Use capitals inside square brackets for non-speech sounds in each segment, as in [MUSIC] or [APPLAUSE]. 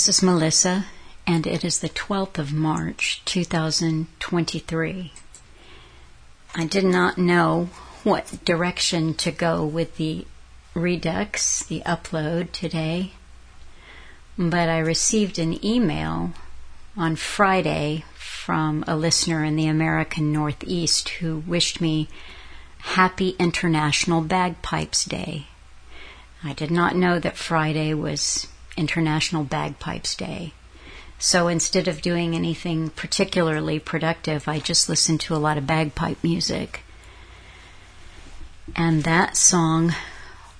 This is Melissa, and it is the 12th of March, 2023. I did not know what direction to go with the Redux, the upload today, but I received an email on Friday from a listener in the American Northeast who wished me Happy International Bagpipes Day. I did not know that Friday was International Bagpipes Day. So instead of doing anything particularly productive, I just listened to a lot of bagpipe music. And that song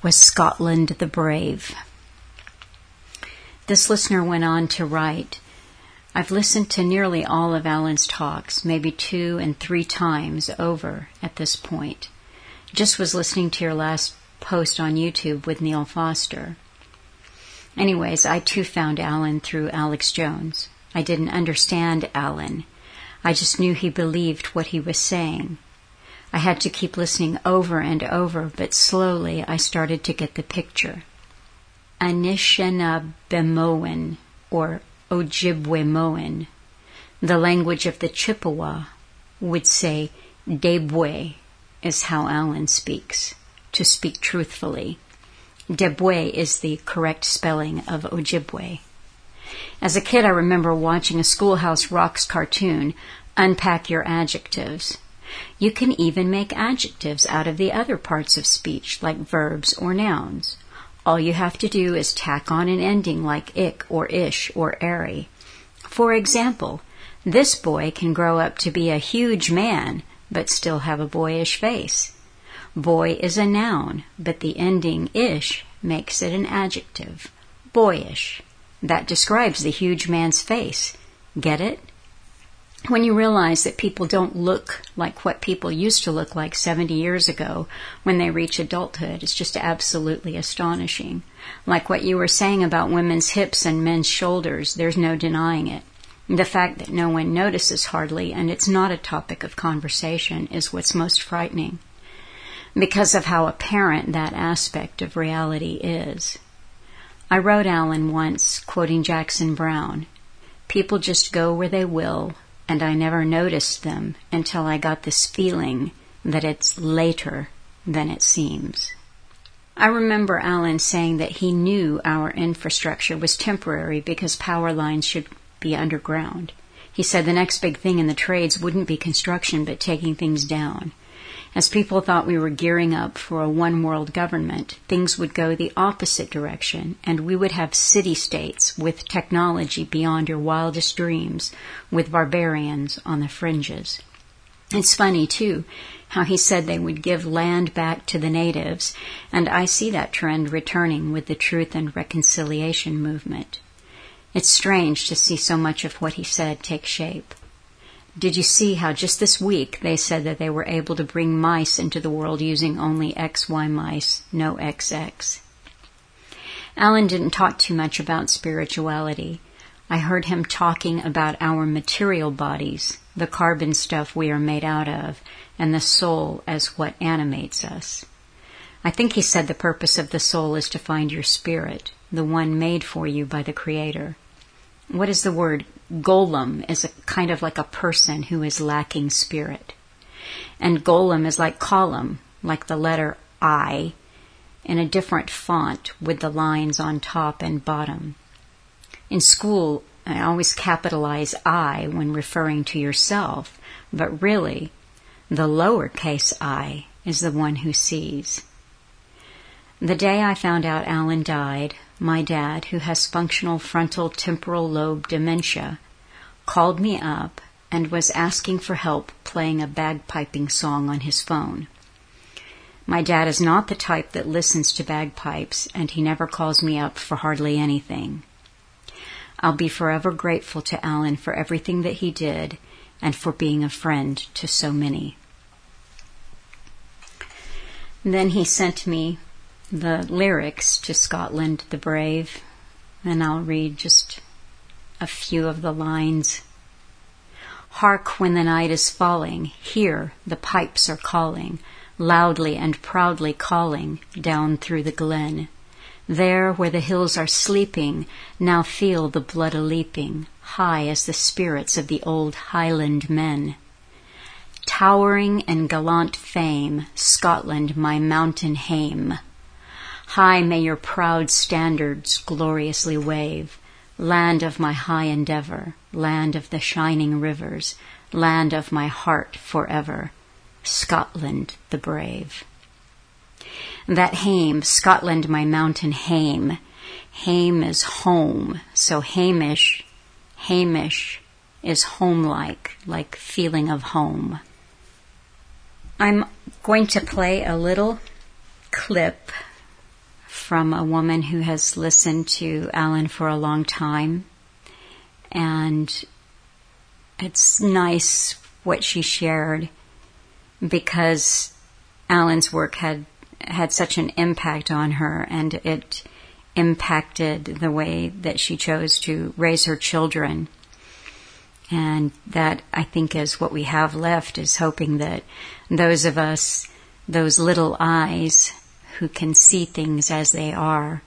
was Scotland the Brave. This listener went on to write, I've listened to nearly all of Alan's talks, maybe two and three times over at this point. Just was listening to your last post on YouTube with Neil Foster. Anyways, I too found Alan through Alex Jones. I didn't understand Alan. I just knew he believed what he was saying. I had to keep listening over and over, but slowly I started to get the picture. Anishinaabemowin, or Ojibwemowin, the language of the Chippewa, would say Debwe, is how Alan speaks, to speak truthfully. Debwe is the correct spelling of Ojibwe. As a kid, I remember watching a Schoolhouse Rocks cartoon, Unpack Your Adjectives. You can even make adjectives out of the other parts of speech, like verbs or nouns. All you have to do is tack on an ending like ick or ish or airy. For example, this boy can grow up to be a huge man, but still have a boyish face. Boy is a noun, but the ending ish makes it an adjective. Boyish. That describes the huge man's face. Get it? When you realize that people don't look like what people used to look like 70 years ago when they reach adulthood, it's just absolutely astonishing. Like what you were saying about women's hips and men's shoulders, there's no denying it. The fact that no one notices hardly and it's not a topic of conversation is what's most frightening because of how apparent that aspect of reality is. I wrote Alan once, quoting Jackson Browne People just go where they will, and I never noticed them until I got this feeling that it's later than it seems. I remember Alan saying that he knew our infrastructure was temporary because power lines should be underground. He said the next big thing in the trades wouldn't be construction but taking things down. As people thought we were gearing up for a one world government, things would go the opposite direction, and we would have city states with technology beyond your wildest dreams, with barbarians on the fringes. It's funny, too, how he said they would give land back to the natives, and I see that trend returning with the Truth and Reconciliation movement. It's strange to see so much of what he said take shape. Did you see how just this week they said that they were able to bring mice into the world using only XY mice, no XX? Alan didn't talk too much about spirituality. I heard him talking about our material bodies, the carbon stuff we are made out of, and the soul as what animates us. I think he said the purpose of the soul is to find your spirit, the one made for you by the Creator. What is the word golem is a kind of like a person who is lacking spirit. And golem is like column, like the letter I, in a different font with the lines on top and bottom. In school, I always capitalize I when referring to yourself, but really, the lowercase i is the one who sees. The day I found out Alan died, my dad, who has functional frontal temporal lobe dementia, called me up and was asking for help playing a bagpiping song on his phone. My dad is not the type that listens to bagpipes, and he never calls me up for hardly anything. I'll be forever grateful to Alan for everything that he did and for being a friend to so many. then he sent me the lyrics to Scotland the Brave, and I'll read just a few of the lines. Hark when the night is falling, hear the pipes are calling, loudly and proudly calling down through the glen. There where the hills are sleeping, now feel the blood a leaping, high as the spirits of the old Highland men. Towering and gallant fame, Scotland, my mountain hame. High may your proud standards gloriously wave, land of my high endeavor, land of the shining rivers, land of my heart forever, Scotland the brave. That hame, Scotland my mountain hame, hame is home, so Hamish, Hamish is home-like, like feeling of home. I'm going to play a little clip from a woman who has listened to Alan for a long time. And it's nice what she shared because Alan's work had had such an impact on her and it impacted the way that she chose to raise her children. And that I think is what we have left is hoping that those of us, those little eyes who can see things as they are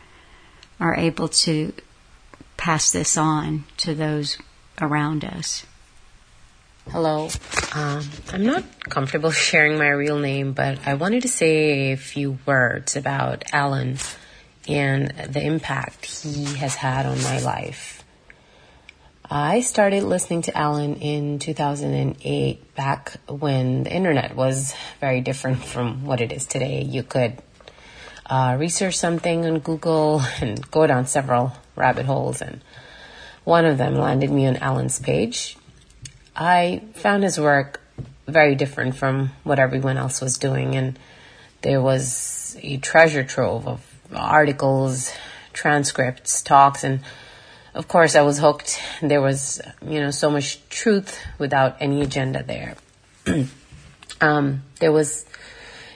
are able to pass this on to those around us. Hello. Um, I'm not comfortable [LAUGHS] sharing my real name, but I wanted to say a few words about Alan and the impact he has had on my life. I started listening to Alan in 2008, back when the internet was very different from what it is today. You could uh, research something on Google [LAUGHS] and go down several rabbit holes, and one of them landed me on Alan's page. I found his work very different from what everyone else was doing, and there was a treasure trove of articles, transcripts, talks, and of course I was hooked. There was, you know, so much truth without any agenda there. [CLEARS THROAT] um, there was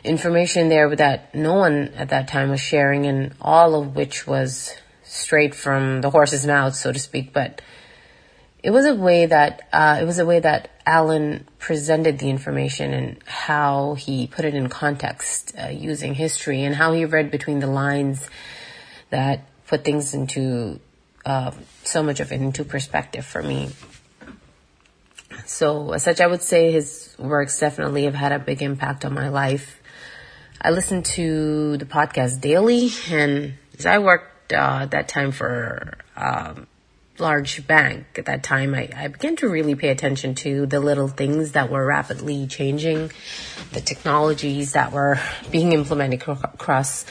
information there that no one at that time was sharing, and all of which was straight from the horse's mouth, so to speak. But it was a way that uh, it was a way that Alan presented the information and how he put it in context uh, using history and how he read between the lines that put things into uh, so much of it into perspective for me. So, as such, I would say his works definitely have had a big impact on my life. I listened to the podcast daily, and as I worked uh, that time for um, large bank at that time, I, I, began to really pay attention to the little things that were rapidly changing, the technologies that were being implemented across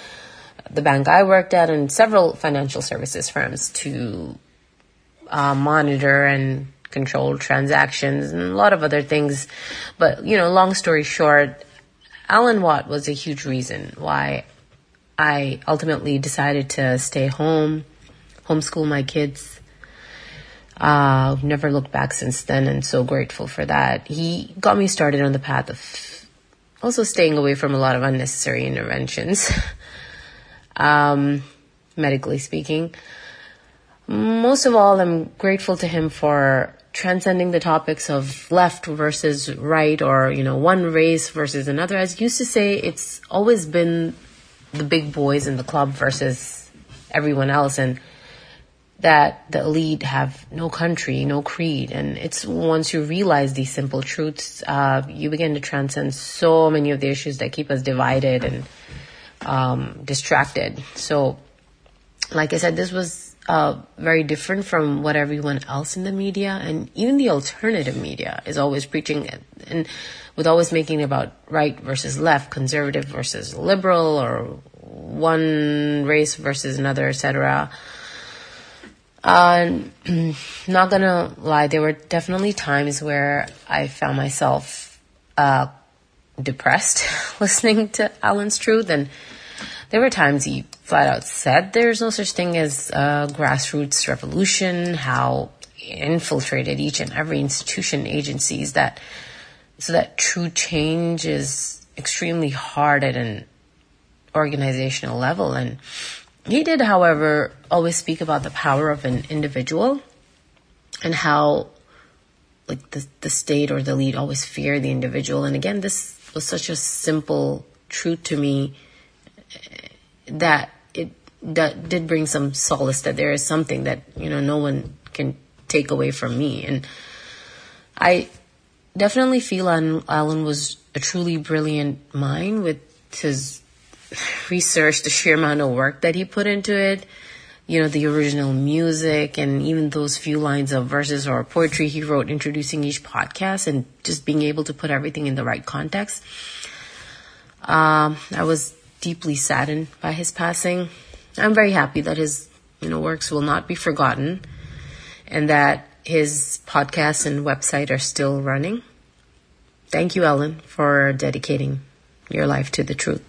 the bank I worked at and several financial services firms to uh, monitor and control transactions and a lot of other things. But, you know, long story short, Alan Watt was a huge reason why I ultimately decided to stay home, homeschool my kids. Uh, never looked back since then and so grateful for that. He got me started on the path of also staying away from a lot of unnecessary interventions, [LAUGHS] um, medically speaking. Most of all, I'm grateful to him for transcending the topics of left versus right or, you know, one race versus another. As used to say, it's always been the big boys in the club versus everyone else and that the elite have no country, no creed. And it's once you realize these simple truths, uh, you begin to transcend so many of the issues that keep us divided and um, distracted. So, like I said, this was uh, very different from what everyone else in the media and even the alternative media is always preaching and with always making about right versus left, conservative versus liberal, or one race versus another, etc. Uh, [CLEARS THROAT] not gonna lie, there were definitely times where I found myself uh, depressed [LAUGHS] listening to Alan's truth, and there were times he flat out said there's no such thing as a grassroots revolution, how infiltrated each and every institution agencies that so that true change is extremely hard at an organizational level. And he did however always speak about the power of an individual and how like the the state or the lead always fear the individual. And again this was such a simple truth to me that that did bring some solace that there is something that you know no one can take away from me, and I definitely feel Alan was a truly brilliant mind with his research, the sheer amount of work that he put into it, you know, the original music and even those few lines of verses or poetry he wrote introducing each podcast and just being able to put everything in the right context. Um, I was deeply saddened by his passing. I'm very happy that his, you know, works will not be forgotten and that his podcast and website are still running. Thank you, Ellen, for dedicating your life to the truth.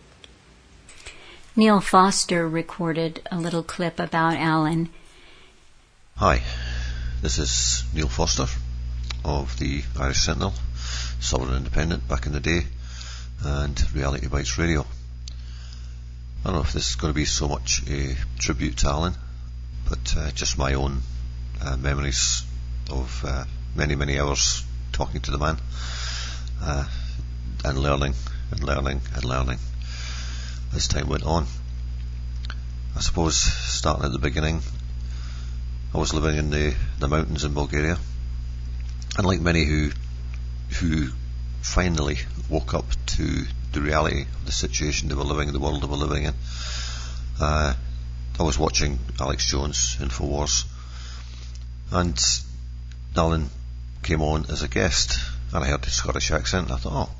Neil Foster recorded a little clip about Alan. Hi, this is Neil Foster of the Irish Sentinel, Sovereign Independent back in the day, and Reality Bites Radio. I don't know if this is going to be so much a tribute to Alan, but uh, just my own uh, memories of uh, many, many hours talking to the man uh, and learning and learning and learning as time went on. I suppose starting at the beginning, I was living in the, the mountains in Bulgaria, and like many who who finally woke up to the reality of the situation they were living in, the world they were living in, uh, I was watching Alex Jones Infowars, and Alan came on as a guest, and I heard the Scottish accent. And I thought, oh,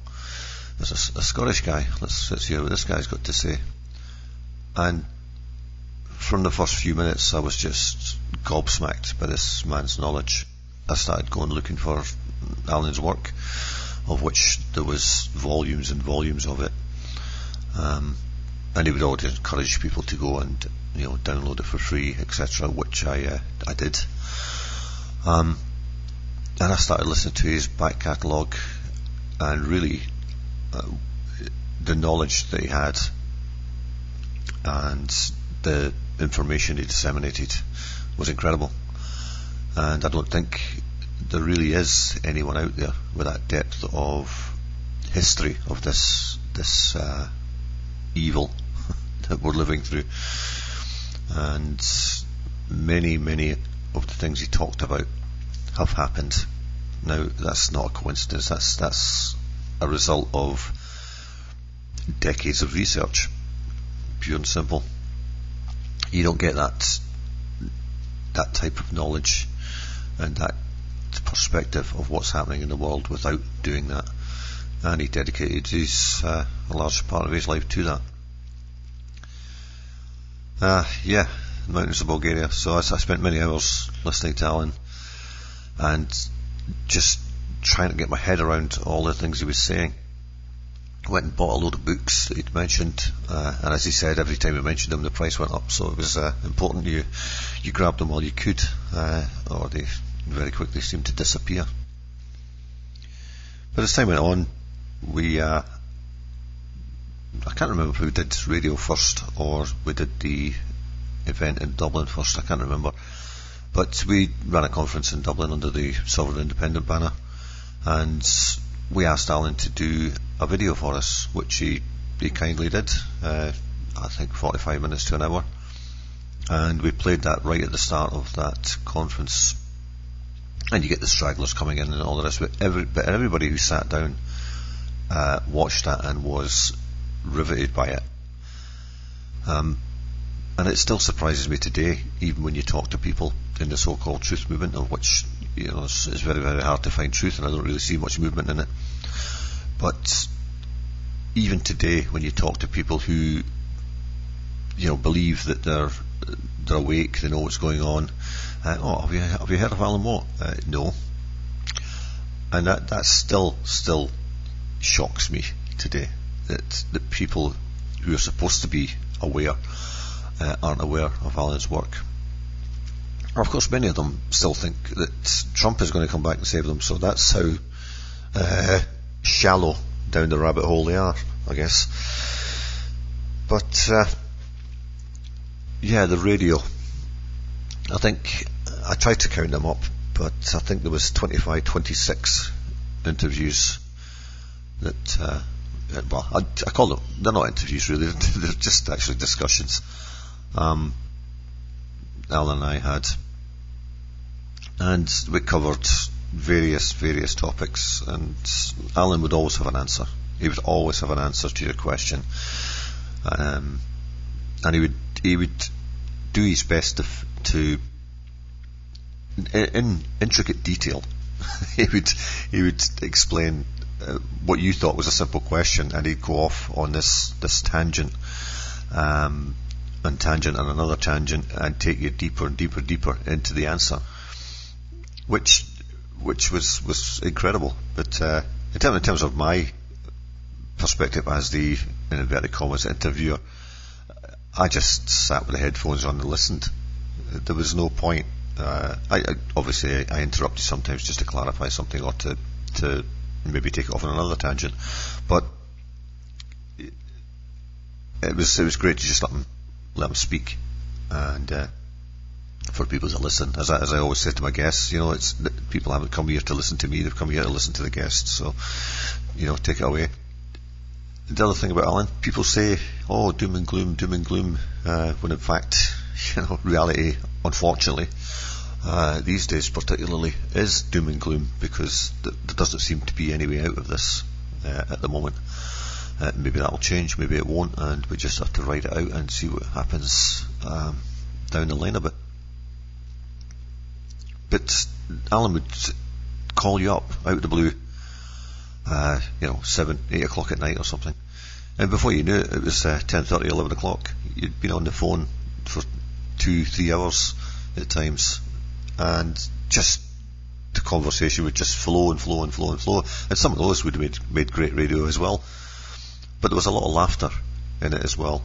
there's a, a Scottish guy. Let's, let's hear what this guy's got to say. And from the first few minutes, I was just gobsmacked by this man's knowledge. I started going looking for Alan's work, of which there was volumes and volumes of it. Um, and he would always encourage people to go and you know download it for free, etc., which I uh, I did. Um, and I started listening to his back catalogue, and really uh, the knowledge that he had and the information he disseminated was incredible. And I don't think there really is anyone out there with that depth of history of this this uh, evil [LAUGHS] that we're living through. And many, many of the things he talked about have happened. Now that's not a coincidence. That's that's a result of decades of research, pure and simple. You don't get that that type of knowledge and that perspective of what's happening in the world without doing that. And he dedicated his uh, a large part of his life to that. Uh, yeah, mountains of Bulgaria. So I, I spent many hours listening to Alan and just trying to get my head around all the things he was saying. Went and bought a load of books that he'd mentioned, uh, and as he said, every time he mentioned them, the price went up. So it was uh, important you you grabbed them while you could, uh, or they very quickly seemed to disappear. But as time went on, we uh, I can't remember if we did radio first or we did the event in Dublin first. I can't remember. But we ran a conference in Dublin under the Sovereign Independent banner and we asked Alan to do a video for us, which he, he kindly did. Uh, I think 45 minutes to an hour. And we played that right at the start of that conference. And you get the stragglers coming in and all the rest of it. Every, but everybody who sat down uh, watched that and was riveted by it. Um, and it still surprises me today, even when you talk to people in the so-called truth movement, of which you know it's, it's, very very hard to find truth, and I don't really see much movement in it. But even today, when you talk to people who you know believe that they're they're awake, they know what's going on. Uh, oh, have you have you heard of Alan Watt? Uh, no. And that that still still shocks me today that that people who are supposed to be aware uh, aren't aware of Alan's work. Or of course, many of them still think that Trump is going to come back and save them. So that's how uh, shallow down the rabbit hole they are, I guess. But uh, yeah, the radio. I think I tried to count them up, but I think there was 25, 26 interviews that. Uh, well, I, I call them. They're not interviews really. [LAUGHS] They're just actually discussions um, Alan and I had, and we covered various various topics. And Alan would always have an answer. He would always have an answer to your question, um, and he would he would do his best to, to in, in intricate detail. [LAUGHS] he would he would explain uh, what you thought was a simple question, and he'd go off on this this tangent, um, and tangent and another tangent, and take you deeper and deeper, and deeper into the answer, which which was was incredible. But uh, in, terms, in terms of my perspective as the in inverted commas interviewer, I just sat with the headphones on and listened. There was no point. Uh, I, I, obviously I interrupted sometimes just to clarify something or to to maybe take it off on another tangent, but it, was it was great to just let them let them speak and. Uh, for people to listen. As I, as I always say to my guests, you know, it's people haven't come here to listen to me; they've come here to listen to the guests. So, you know, take it away. The other thing about Alan, people say, "Oh, doom and gloom, doom and gloom," uh, when in fact, [LAUGHS] you know, reality, unfortunately, uh, these days particularly, is doom and gloom because th- there doesn't seem to be any way out of this uh, at the moment. Uh, maybe that will change, maybe it won't, and we just have to ride it out and see what happens um, down the line a bit. But Alan would call you up out of the blue, uh, you know, seven, eight o'clock at night or something. And before you knew it, it was uh, 10.30, 11 o'clock. You'd been on the phone for two, three hours at times. And just the conversation would just flow and flow and flow and flow. And some of those would have made, made great radio as well. But there was a lot of laughter in it as well.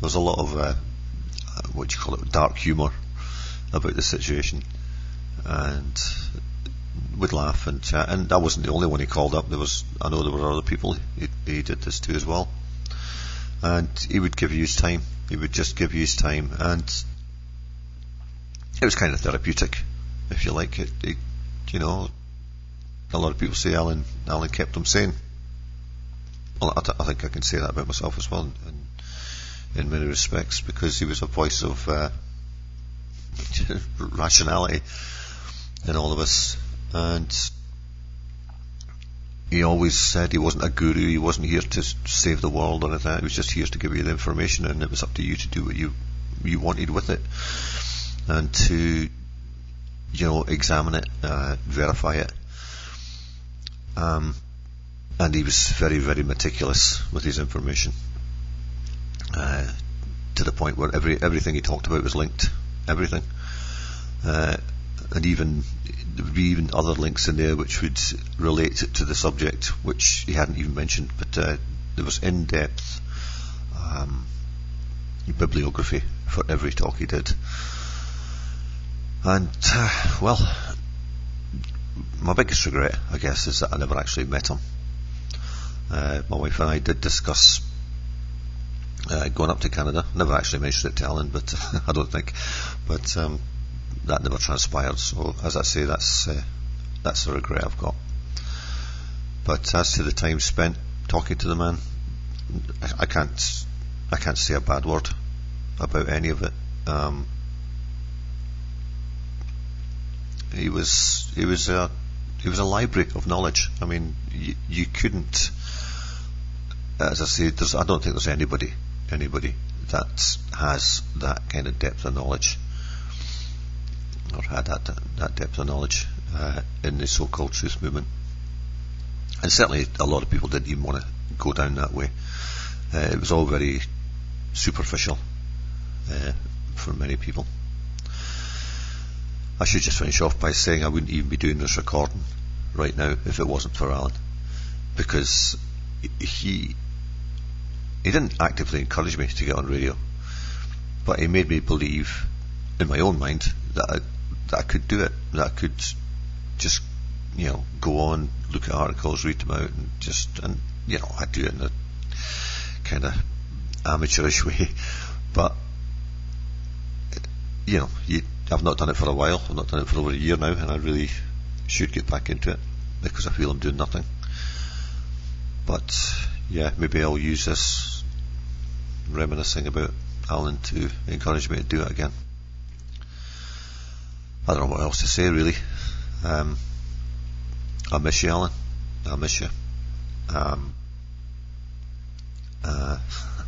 There was a lot of, uh, what do you call it, dark humour about the situation and would laugh and chat. And I wasn't the only one he called up. There was, I know there were other people he, he did this to as well. And he would give you his time. He would just give you his time, and it was kind of therapeutic, if you like. It, it you know, a lot of people say Alan, Alan kept him sane. Well, I, th- I think I can say that about myself as well, in, in many respects, because he was a voice of uh, [LAUGHS] rationality in all of us. And he always said he wasn't a guru, he wasn't here to save the world or anything. He was just here to give you the information, and it was up to you to do what you you wanted with it, and to you know examine it, uh, verify it. Um, and he was very, very meticulous with his information, uh, to the point where every everything he talked about was linked, everything. Uh, and even there would be even other links in there which would relate to the subject, which he hadn't even mentioned. But uh, there was in-depth um, bibliography for every talk he did, and uh, well, my biggest regret, I guess, is that I never actually met him. Uh, my wife and I did discuss uh, going up to Canada. Never actually mentioned it to Alan, but [LAUGHS] I don't think. But um, that never transpired. So as I say, that's uh, that's the regret I've got. But as to the time spent talking to the man, I, I can't I can't say a bad word about any of it. Um, he was he was a he was a library of knowledge. I mean, you, you couldn't, as I say, I don't think there's anybody anybody that has that kind of depth of knowledge or had that that depth of knowledge uh, in the so-called truth movement. And certainly, a lot of people didn't even want to go down that way. Uh, it was all very superficial uh, for many people. I should just finish off by saying I wouldn't even be doing this recording right now if it wasn't for Alan, because he he didn't actively encourage me to get on radio, but he made me believe in my own mind that I, that I could do it, that I could just, you know, go on, look at articles, read them out, and just, and, you know, I do it in a kind of amateurish [LAUGHS] way, but, you know, you, I've not done it for a while, I've not done it for over a year now, and I really should get back into it, because I feel I'm doing nothing. But, yeah, maybe I'll use this reminiscing about Alan to encourage me to do it again. I don't know what else to say really. Um, I miss you, Alan. I miss you. Um, uh,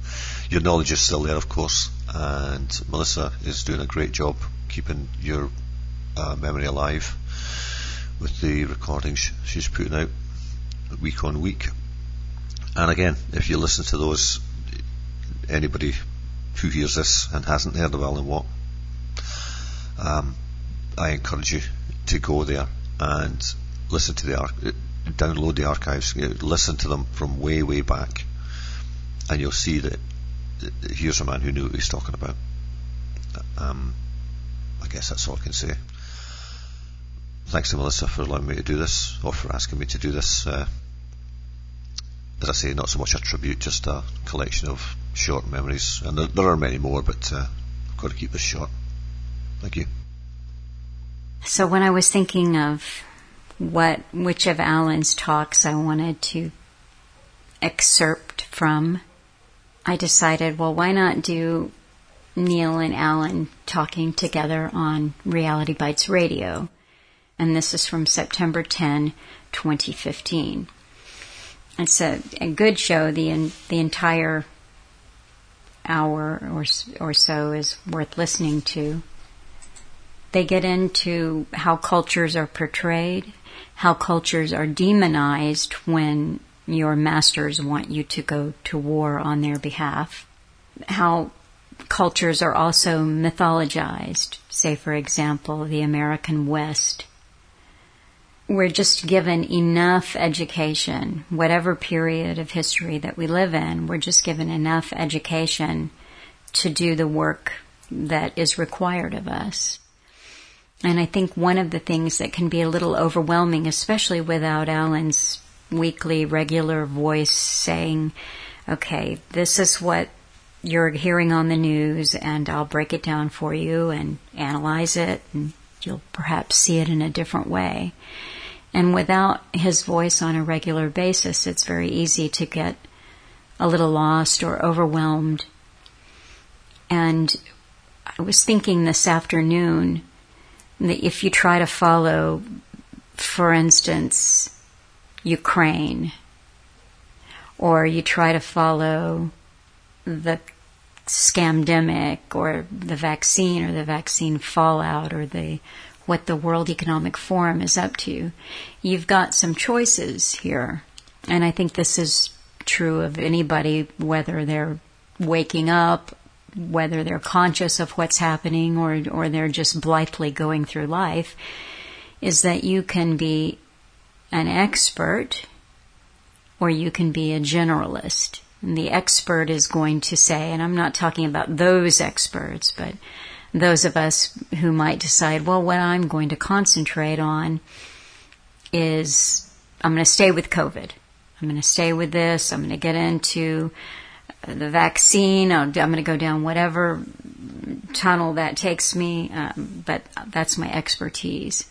[LAUGHS] your knowledge is still there, of course, and Melissa is doing a great job keeping your uh, memory alive with the recordings she's putting out week on week. And again, if you listen to those, anybody who hears this and hasn't heard of Alan Watt, um, I encourage you to go there and listen to the download the archives, listen to them from way way back, and you'll see that here's a man who knew what he was talking about. Um, I guess that's all I can say. Thanks to Melissa for allowing me to do this, or for asking me to do this. Uh, as I say, not so much a tribute, just a collection of short memories, and there, there are many more, but uh, I've got to keep this short. Thank you. So when I was thinking of what which of Alan's talks I wanted to excerpt from, I decided, well, why not do Neil and Alan talking together on Reality Bites Radio? And this is from September 10, 2015. It's a, a good show. The the entire hour or or so is worth listening to. They get into how cultures are portrayed, how cultures are demonized when your masters want you to go to war on their behalf, how cultures are also mythologized. Say, for example, the American West. We're just given enough education, whatever period of history that we live in, we're just given enough education to do the work that is required of us. And I think one of the things that can be a little overwhelming, especially without Alan's weekly regular voice saying, okay, this is what you're hearing on the news and I'll break it down for you and analyze it and you'll perhaps see it in a different way. And without his voice on a regular basis, it's very easy to get a little lost or overwhelmed. And I was thinking this afternoon, if you try to follow, for instance, Ukraine, or you try to follow the scamdemic or the vaccine or the vaccine fallout or the what the World Economic Forum is up to. You've got some choices here. And I think this is true of anybody, whether they're waking up whether they're conscious of what's happening or, or they're just blithely going through life, is that you can be an expert or you can be a generalist. And the expert is going to say, and I'm not talking about those experts, but those of us who might decide, well, what I'm going to concentrate on is I'm going to stay with COVID. I'm going to stay with this. I'm going to get into the vaccine. I'm going to go down whatever tunnel that takes me, um, but that's my expertise.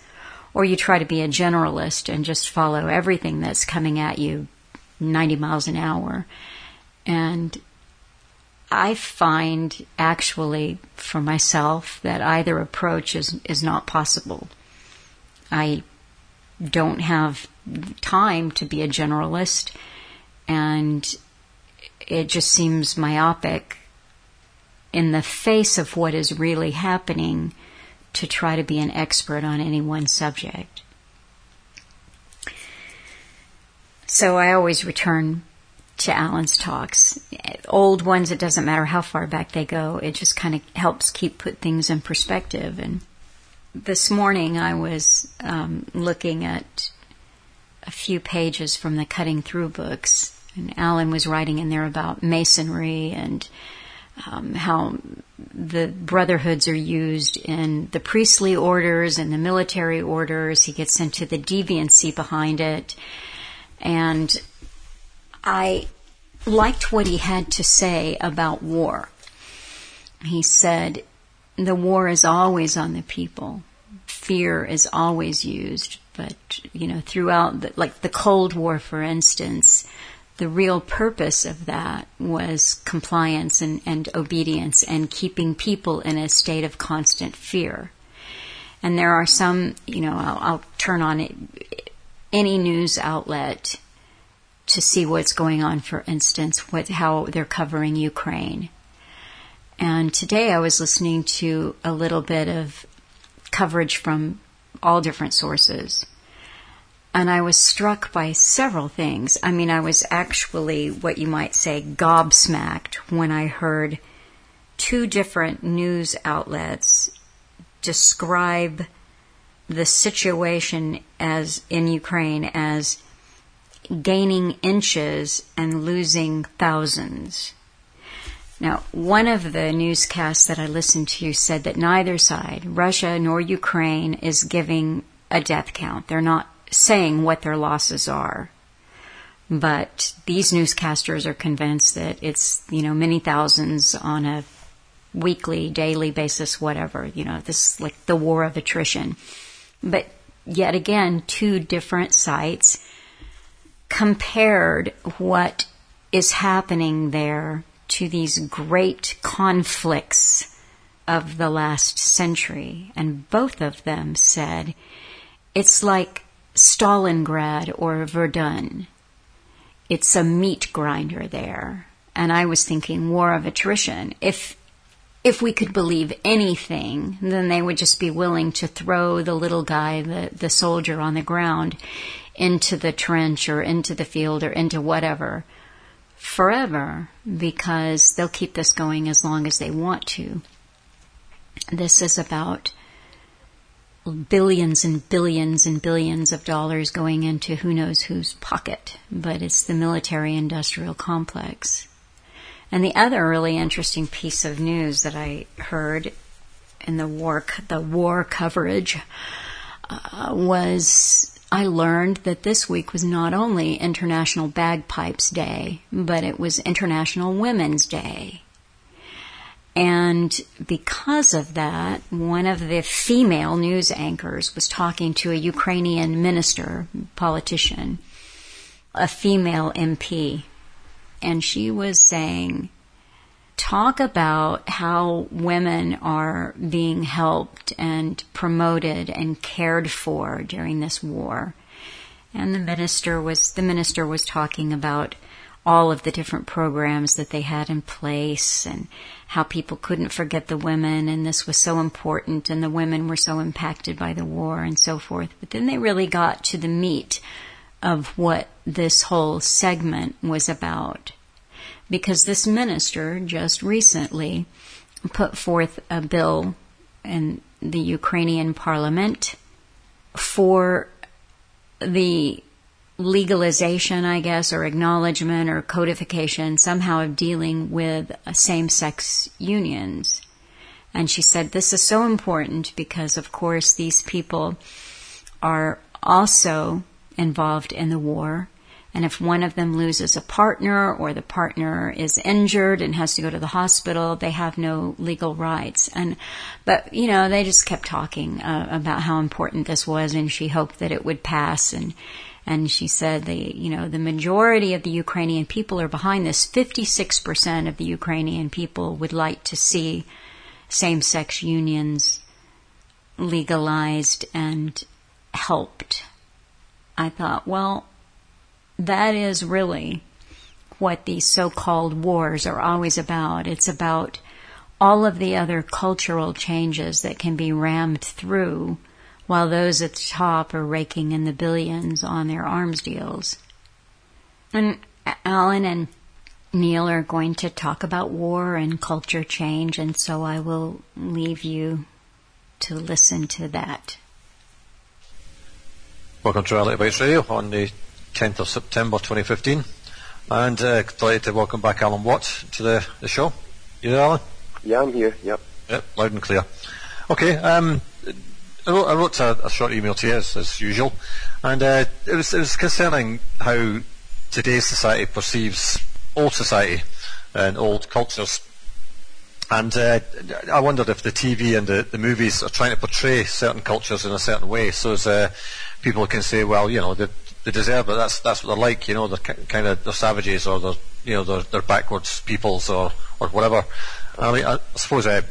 Or you try to be a generalist and just follow everything that's coming at you 90 miles an hour. And I find actually for myself that either approach is, is not possible. I don't have time to be a generalist and it just seems myopic in the face of what is really happening to try to be an expert on any one subject. So I always return to Alan's talks. Old ones, it doesn't matter how far back they go, it just kind of helps keep put things in perspective. And this morning I was um, looking at a few pages from the Cutting Through books and Alan was writing in there about masonry and um, how the brotherhoods are used in the priestly orders and the military orders. He gets into the deviancy behind it. And I liked what he had to say about war. He said, the war is always on the people. Fear is always used, but, you know, throughout, the, like the Cold War, for instance, the real purpose of that was compliance and, and obedience and keeping people in a state of constant fear. And there are some, you know, I'll, I'll turn on it, any news outlet to see what's going on, for instance, what, how they're covering Ukraine. And today I was listening to a little bit of coverage from all different sources. And I was struck by several things. I mean, I was actually what you might say gobsmacked when I heard two different news outlets describe the situation as in Ukraine as gaining inches and losing thousands. Now, one of the newscasts that I listened to said that neither side, Russia nor Ukraine, is giving a death count. They're not saying what their losses are. But these newscasters are convinced that it's, you know, many thousands on a weekly, daily basis, whatever. You know, this is like the war of attrition. But yet again, two different sites compared what is happening there to these great conflicts of the last century. And both of them said it's like Stalingrad or Verdun. It's a meat grinder there. And I was thinking war of attrition. If if we could believe anything, then they would just be willing to throw the little guy, the, the soldier on the ground, into the trench or into the field or into whatever forever because they'll keep this going as long as they want to. This is about billions and billions and billions of dollars going into who knows whose pocket, but it's the military industrial complex. And the other really interesting piece of news that I heard in the war, the war coverage uh, was I learned that this week was not only International Bagpipes Day, but it was International Women's Day. And because of that, one of the female news anchors was talking to a Ukrainian minister, politician, a female MP, and she was saying, talk about how women are being helped and promoted and cared for during this war. And the minister was the minister was talking about all of the different programs that they had in place and how people couldn't forget the women and this was so important and the women were so impacted by the war and so forth. But then they really got to the meat of what this whole segment was about because this minister just recently put forth a bill in the Ukrainian parliament for the legalization, I guess, or acknowledgement or codification somehow of dealing with same sex unions. And she said this is so important because, of course, these people are also involved in the war and if one of them loses a partner or the partner is injured and has to go to the hospital, they have no legal rights. And, but, you know, they just kept talking uh, about how important this was and she hoped that it would pass and, and she said the, you know, the majority of the Ukrainian people are behind this. 56% of the Ukrainian people would like to see same-sex unions legalized and helped. I thought, well, that is really what these so-called wars are always about. It's about all of the other cultural changes that can be rammed through while those at the top are raking in the billions on their arms deals. And Alan and Neil are going to talk about war and culture change, and so I will leave you to listen to that. Welcome to Reality Bites Radio on the 10th of September 2015. And uh, delighted to welcome back Alan Watt to the, the show. You there, Alan? Yeah, I'm here, yep. Yep, loud and clear. Okay, um, I wrote, I wrote a, a, short email to you as, as usual, and uh, it, was, it was concerning how today's society perceives old society and old cultures. And uh, I wondered if the TV and the, the, movies are trying to portray certain cultures in a certain way, so as uh, people can say, well, you know, the, they deserve it. That's that's what they're like. You know, they're kind of they're savages or they're you know they're they're backwards peoples or or whatever. I mean, I suppose uh,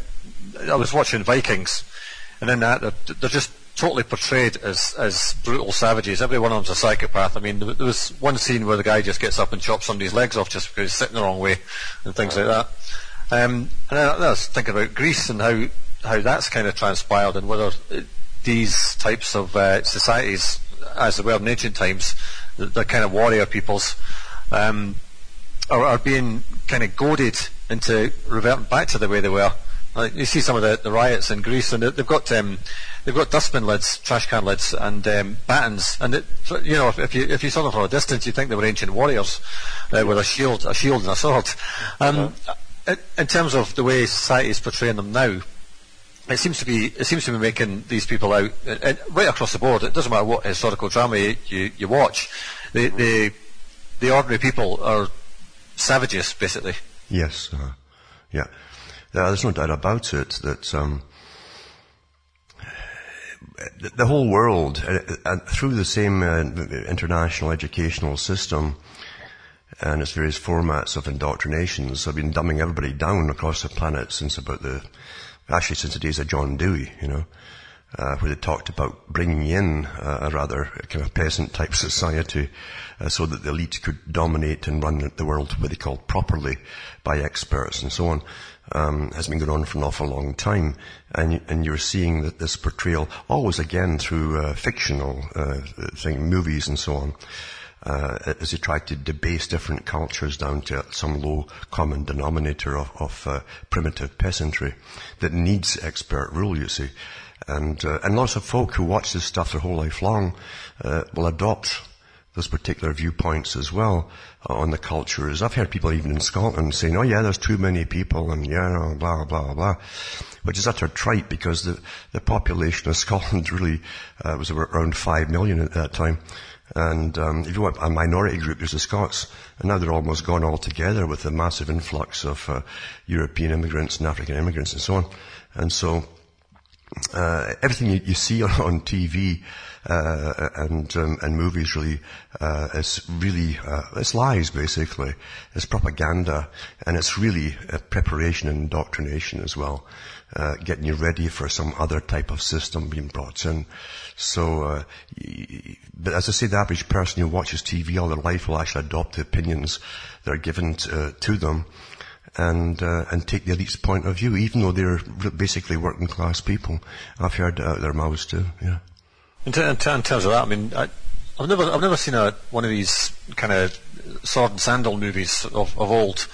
I was watching Vikings, and in that they're, they're just totally portrayed as as brutal savages. Every one of them's a psychopath. I mean, there, was one scene where the guy just gets up and chops somebody's legs off just because he's sitting the wrong way and things like that. Um, and I, I was thinking about Greece and how how that's kind of transpired and whether these types of uh, societies, as they were in ancient times, the, the kind of warrior peoples, um, are, are, being kind of goaded into reverting back to the way they were. Uh, you see some of the, the, riots in Greece, and they've got um, they've got dustbin lids, trash can lids, and um, batons. And it, you know, if, if, you if you saw them from a distance, you'd think they were ancient warriors uh, with a shield, a shield and a sword. Um, uh-huh. In terms of the way society is portraying them now, it seems to be it seems to be making these people out right across the board. It doesn't matter what historical drama you, you, you watch. The, the the ordinary people are savages, basically. Yes, uh, yeah. There's no doubt about it that um, the, the, whole world, uh, uh through the same uh, international educational system and its various formats of indoctrinations, have been dumbing everybody down across the planet since about the actually since the days of John Dewey, you know, uh, where they talked about bringing in uh, a rather kind of peasant type society uh, so that the elite could dominate and run the world what they called properly by experts and so on. Um, has been going on for an awful long time, and and you're seeing that this portrayal always again through uh, fictional uh, thing, movies and so on, uh, as he tried to debase different cultures down to some low common denominator of, of uh, primitive peasantry that needs expert rule, you see. And, uh, and lots of folk who watch this stuff their whole life long uh, will adopt those particular viewpoints as well uh, on the cultures. I've heard people even in Scotland saying, oh yeah, there's too many people and yeah, blah, blah, blah, which is utter trite because the, the population of [LAUGHS] Scotland really uh, was around five million at that time. And um, if you want a minority group, there's the Scots, and now they're almost gone altogether with the massive influx of uh, European immigrants and African immigrants and so on. And so uh, everything you, you, see [LAUGHS] on, on TV uh, and um, and movies really uh, is really uh, it's lies basically. It's propaganda, and it's really preparation and indoctrination as well, uh, getting you ready for some other type of system being brought in. So, uh, but as I say, the average person who watches TV all their life will actually adopt the opinions that are given to, to them and uh, and take the elite's point of view, even though they're basically working class people. I've heard out their mouths too. Yeah. In, t- in, t- in, terms of that, I mean, I, have never I've never seen a one of these kind of sword and sandal movies of, of old,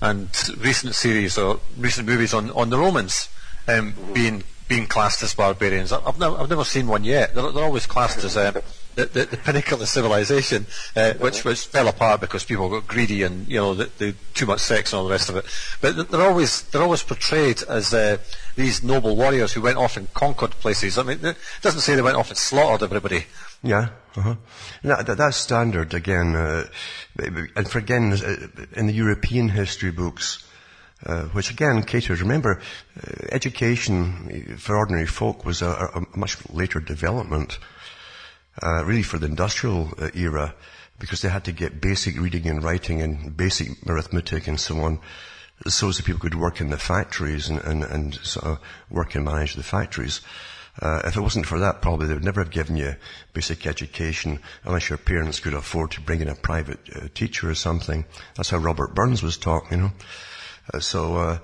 and recent series or recent movies on on the Romans um, being being classed as barbarians. I've never, I've never seen one yet. They're, they're always classed as uh, the, the, pinnacle of civilization, uh, which, which fell apart because people got greedy and you know the, the, too much sex and all the rest of it. But they're always they're always portrayed as uh, these noble warriors who went off and conquered places. I mean, it doesn't say they went off and slaughtered everybody. Yeah, uh-huh. that, that's standard again. Uh, and for again, uh, in the European history books, uh, which again caters. Remember, uh, education for ordinary folk was a, a much later development, uh, really for the industrial uh, era, because they had to get basic reading and writing and basic arithmetic and so on, so that people could work in the factories and, and, and sort of work and manage the factories. Uh, if it wasn't for that, probably they would never have given you basic education unless your parents could afford to bring in a private uh, teacher or something. That's how Robert Burns was taught, you know. Uh, so, uh,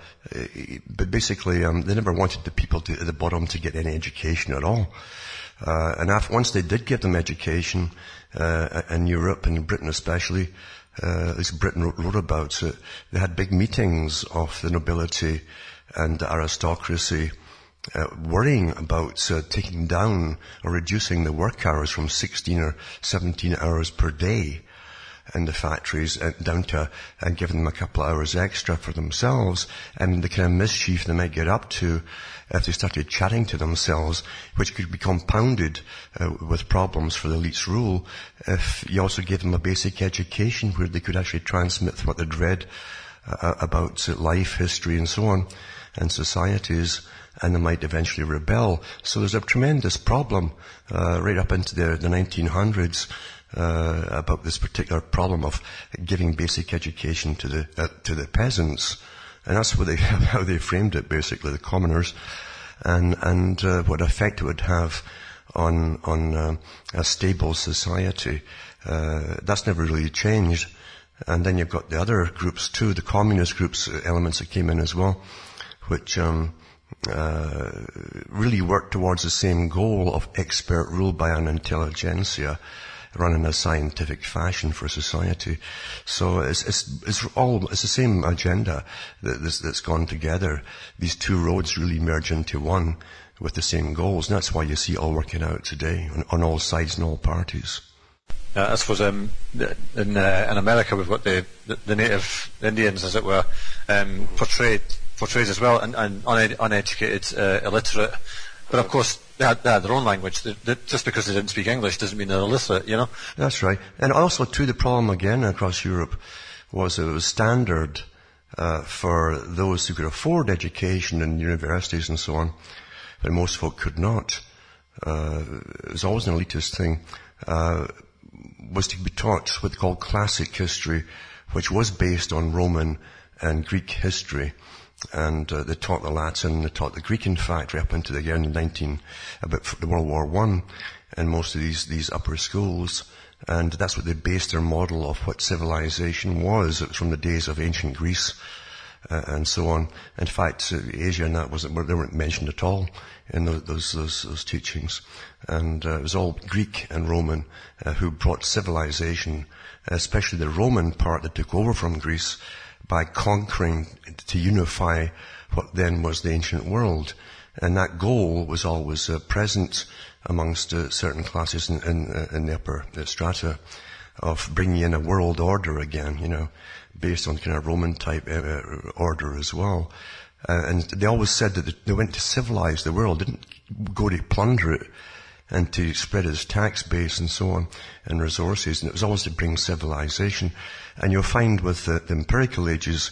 but basically, um, they never wanted the people to, at the bottom to get any education at all. Uh, and after, once they did give them education, uh, in Europe and in Britain especially, uh, at least Britain wrote, wrote about it, they had big meetings of the nobility and the aristocracy, uh, worrying about uh, taking down or reducing the work hours from 16 or 17 hours per day in the factories uh, down to and giving them a couple of hours extra for themselves and the kind of mischief they might get up to if they started chatting to themselves, which could be compounded uh, with problems for the elite's rule if you also gave them a basic education where they could actually transmit what they'd read uh, about life, history and so on and societies and they might eventually rebel. So there's a tremendous problem uh, right up into the, the 1900s uh, about this particular problem of giving basic education to the uh, to the peasants, and that's they, [LAUGHS] how they framed it, basically the commoners, and and uh, what effect it would have on on uh, a stable society. Uh, that's never really changed. And then you've got the other groups too, the communist groups, uh, elements that came in as well, which um, uh, really work towards the same goal of expert rule by an intelligentsia run in a scientific fashion for society. So it's, it's, it's all, it's the same agenda that, that's gone together. These two roads really merge into one with the same goals. And that's why you see it all working out today on, on all sides and all parties. Uh, I suppose um, in, uh, in America we've got the, the, native Indians, as it were, um, portrayed portrayed as well, and, and uned- uneducated, uh, illiterate. But of course, they had, they had their own language. They, they, just because they didn't speak English doesn't mean they're illiterate, you know. That's right. And also, too, the problem again across Europe was it was standard uh, for those who could afford education in universities and so on, but most folk could not. Uh, it was always an elitist thing. Uh, was to be taught what they called classic history, which was based on Roman and Greek history. And uh, they taught the Latin, they taught the Greek, in fact, right up into the year 19, about the World War One, in most of these, these upper schools. And that's what they based their model of what civilization was. It was from the days of ancient Greece uh, and so on. In fact, uh, Asia and that wasn't, they weren't mentioned at all in those, those, those, those teachings. And uh, it was all Greek and Roman uh, who brought civilization, especially the Roman part that took over from Greece, by conquering to unify what then was the ancient world. And that goal was always uh, present amongst uh, certain classes in, in, uh, in the upper strata of bringing in a world order again, you know, based on kind of Roman type order as well. Uh, and they always said that they went to civilize the world, didn't go to plunder it and to spread his tax base and so on and resources. And it was always to bring civilization. And you'll find with the, the empirical ages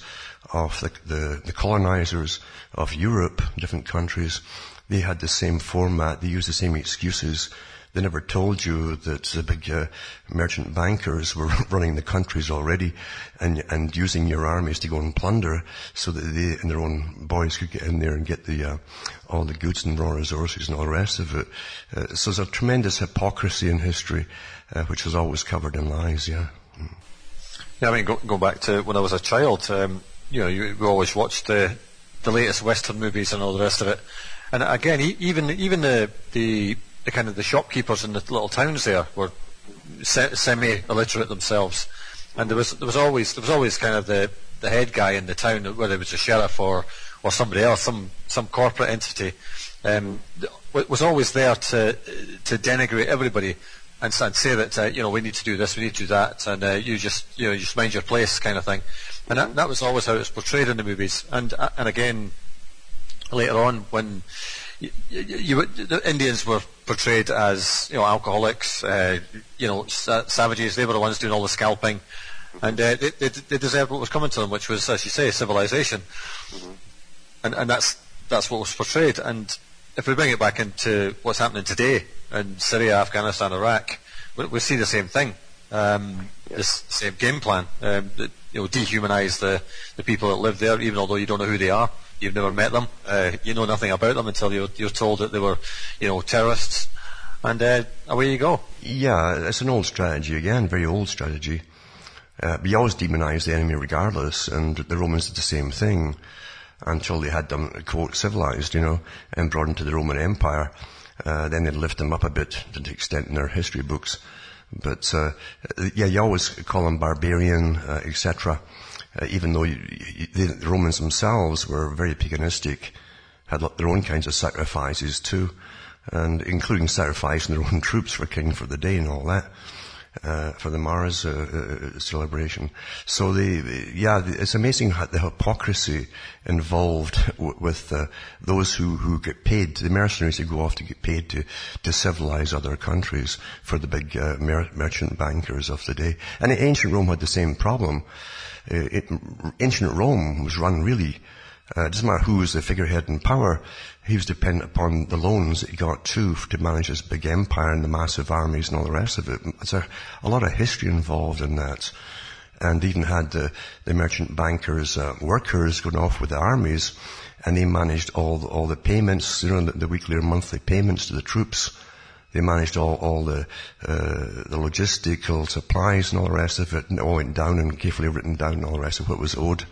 of the, the, the colonizers of Europe, different countries, they had the same format, they used the same excuses they never told you that the big uh, merchant bankers were [LAUGHS] running the countries already and, and using your armies to go and plunder so that they and their own boys could get in there and get the, uh, all the goods and raw resources and all the rest of it. Uh, so there's a tremendous hypocrisy in history, uh, which was always covered in lies, yeah. Yeah, I mean, go, go back to when I was a child, um, you know, you, we always watched the, the latest Western movies and all the rest of it. And again, even, even the, the the kind of the shopkeepers in the little towns there were se- semi-illiterate themselves, and there was there was always there was always kind of the the head guy in the town, whether it was a sheriff or or somebody else, some some corporate entity, um, was always there to to denigrate everybody and, and say that uh, you know we need to do this, we need to do that, and uh, you just you know you just mind your place kind of thing, and that, that was always how it was portrayed in the movies, and uh, and again later on when you, you, the Indians were portrayed as you know alcoholics, uh, you know sa- savages. They were the ones doing all the scalping, and uh, they, they, they, deserved what was coming to them, which was, as you say, civilization, mm-hmm. and and that's that's what was portrayed. And if we bring it back into what's happening today in Syria, Afghanistan, Iraq, we, we see the same thing. Um, yeah. This same game plan, um, that, you know, dehumanize the, the people that live there, even although you don't know who they are. You've never met them. Uh, you know nothing about them until you're, you're told that they were, you know, terrorists. And uh, away you go. Yeah, it's an old strategy again, very old strategy. Uh, we always demonize the enemy regardless, and the Romans did the same thing until they had them, quote, civilized, you know, and brought into the Roman Empire. Uh, then they'd lift them up a bit to the extent in their history books. But, uh, yeah, you always call them barbarian, uh, etc uh, even though you, you, the Romans themselves were very paganistic, had their own kinds of sacrifices too, and including sacrificing their own [LAUGHS] troops for king for the day and all that. Uh, for the Mars uh, uh, celebration. So the, yeah, it's amazing how the hypocrisy involved [LAUGHS] w- with uh, those who, who get paid, the mercenaries who go off to get paid to, to civilize other countries for the big uh, mer- merchant bankers of the day. And ancient Rome had the same problem. Uh, it, ancient Rome was run really Uh, it doesn't matter who was the figurehead in power, he was dependent upon the loans that he got too to manage his big empire and the massive armies and all the rest of it. There's a, a lot of history involved in that. And even had the, the merchant bankers, uh, workers going off with the armies, and they managed all the, all the payments, you know, the, the weekly or monthly payments to the troops. They managed all, all the, uh, the logistical supplies and all the rest of it, and all went down and carefully written down and all the rest of what was owed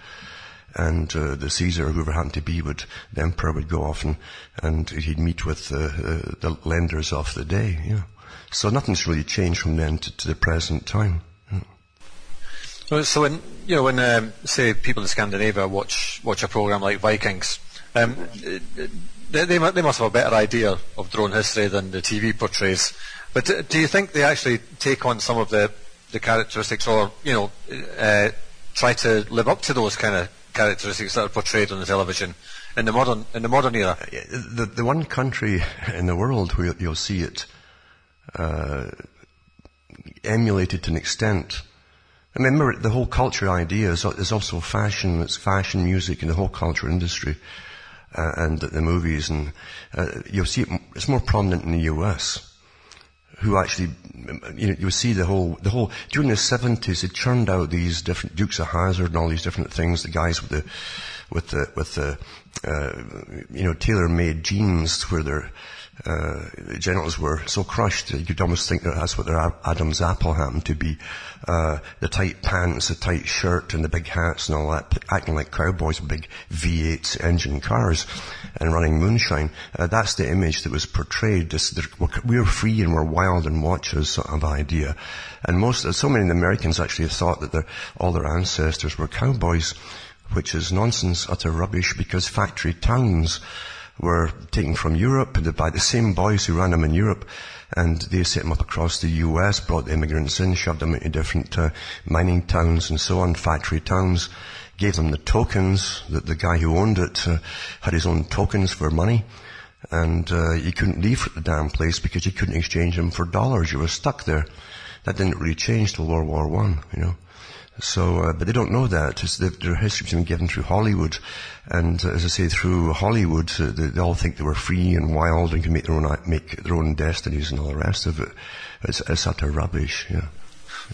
and uh, the Caesar, whoever happened to be, would the emperor would go off and and he'd meet with uh, the lenders of the day. Yeah. So nothing's really changed from then to, to the present time. Yeah. So when you know when um, say people in Scandinavia watch watch a program like Vikings, um, they, they, they must have a better idea of drone history than the TV portrays. But do you think they actually take on some of the the characteristics, or you know, uh, try to live up to those kind of characteristics that are portrayed on the television in the modern in the modern era. The the one country in the world where you'll see it uh, emulated to an extent. I remember the whole culture idea is, is also fashion. It's fashion, music, and the whole culture industry, uh, and the, movies. And uh, you'll see it, it's more prominent in the U.S who actually, you know, you see the whole, the whole, during the 70s, it churned out these different Dukes of Hazzard and all these different things, the guys with the, with the, with the, uh, you know, tailor-made jeans where their, uh, genitals were so crushed that you could almost think that that's what their Adam's apple happened to be. Uh, the tight pants, the tight shirt, and the big hats and all that, acting like cowboys with big V8 engine cars and running moonshine. Uh, that's the image that was portrayed. This, we're free and we're wild and watches sort of idea. And most, so many Americans actually thought that all their ancestors were cowboys, which is nonsense, utter rubbish, because factory towns were taken from Europe by the same boys who ran them in Europe and they set them up across the US, brought the immigrants in, shoved them into different uh, mining towns and so on, factory towns, gave them the tokens, that the guy who owned it uh, had his own tokens for money, and uh, you couldn't leave the damn place because you couldn't exchange them for dollars. You were stuck there. That didn't really change till World War One, you know. So, uh, but they don't know that. It's the, their history's been given through Hollywood, and uh, as I say, through Hollywood, uh, they, they, all think they were free and wild and can make their own make their own destinies and all the rest of it. It's, it's utter rubbish. Yeah.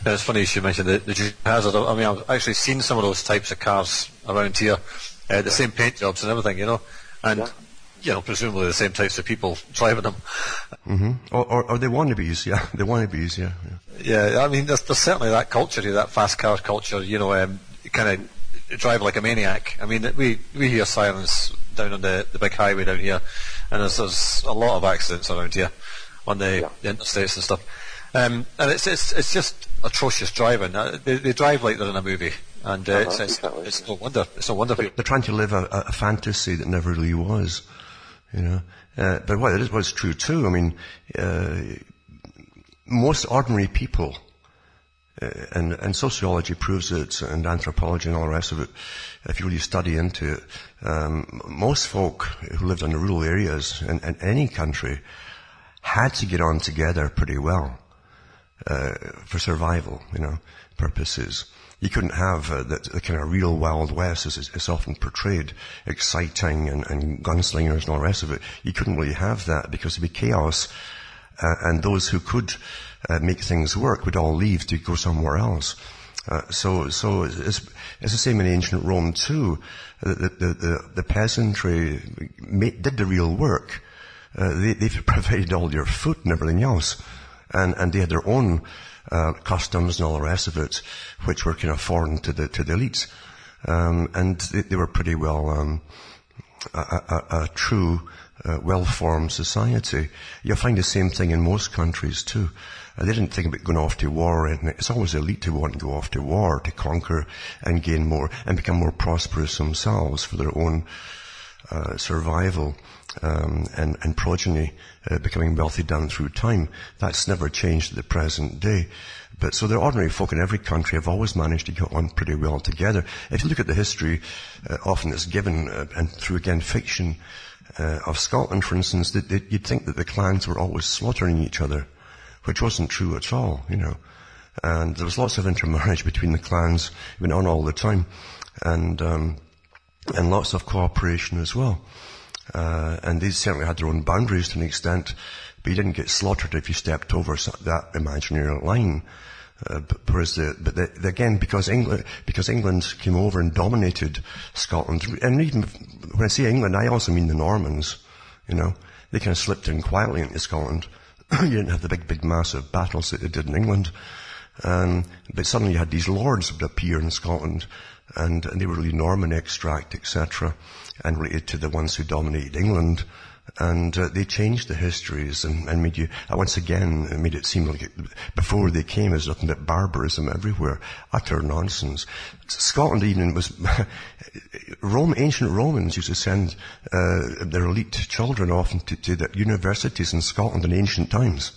yeah it's funny you should mention the, the Hazzard. I mean, I've actually seen some of those types of cars around here, uh, the same paint jobs and everything, you know, and. Yeah you know, presumably the same types of people driving them. Mm-hmm. Or, or, or they wannabes, yeah. They wannabes, yeah. Yeah, yeah I mean, there's, there's, certainly that culture here, that fast car culture, you know, um, kind of drive like a maniac. I mean, we, we hear sirens down on the, the big highway down here, and there's, there's a lot of accidents around here on the, yeah. the interstates and stuff. Um, and it's, it's, it's just atrocious driving. Uh, they, they drive like they're in a movie. And uh, uh-huh, it's, it's, it's, no wonder. It's no wonder. They're trying to live a, a fantasy that never really was. You know, uh, but what it is, what's true too. I mean, uh, most ordinary people, uh, and, and sociology proves it, and anthropology and all the rest of it. If you really study into it, um, most folk who lived in the rural areas in, in any country had to get on together pretty well uh, for survival, you know, purposes you couldn't have uh, the, the, kind of real Wild West as it's often portrayed, exciting and, and, gunslingers and all the rest of it. You couldn't really have that because there'd be chaos, uh, and those who could uh, make things work would all leave to go somewhere else. Uh, so, so it's, it's, the same in ancient Rome too. The, the, the, the peasantry made, did the real work. Uh, they, they [LAUGHS] provided all your food and everything else, and and they had their own uh, customs and all the rest of it, which were kind of foreign to the to the elites, um, and they, they, were pretty well um, a, a, a, true, uh, well-formed society. You'll find the same thing in most countries too. Uh, they didn't think about going off to war, it's always elite who want to go off to war to conquer and gain more and become more prosperous themselves for their own uh, survival um, and, and, progeny uh, becoming wealthy down through time. That's never changed to the present day. But so the ordinary folk in every country have always managed to get on pretty well together. If you look at the history, uh, often it's given, uh, and through again fiction, uh, of Scotland, for instance, that, that you'd think that the clans were always slaughtering each other, which wasn't true at all, you know. And there was lots of intermarriage [LAUGHS] between the clans, went on all the time. And, um, and lots of cooperation as well. Uh, and they certainly had their own boundaries to an extent, but you didn't get slaughtered if you stepped over that imaginary line. Uh, but, the, but the, the, again, because England, because England came over and dominated Scotland, and even when I say England, I also mean the Normans. You know, they kind of slipped in quietly into Scotland. [CLEARS THROAT] you didn't have the big, big, massive battles that they did in England. Um, but suddenly you had these lords would appear in Scotland, and, and they were really Norman extract, etc., and related to the ones who dominated England and uh, they changed the histories and, and made you uh, once again made it seem like it, before they came was nothing but barbarism everywhere, utter nonsense. Scotland even was [LAUGHS] Rome. Ancient Romans used to send uh, their elite children off to, to the universities in Scotland in ancient times,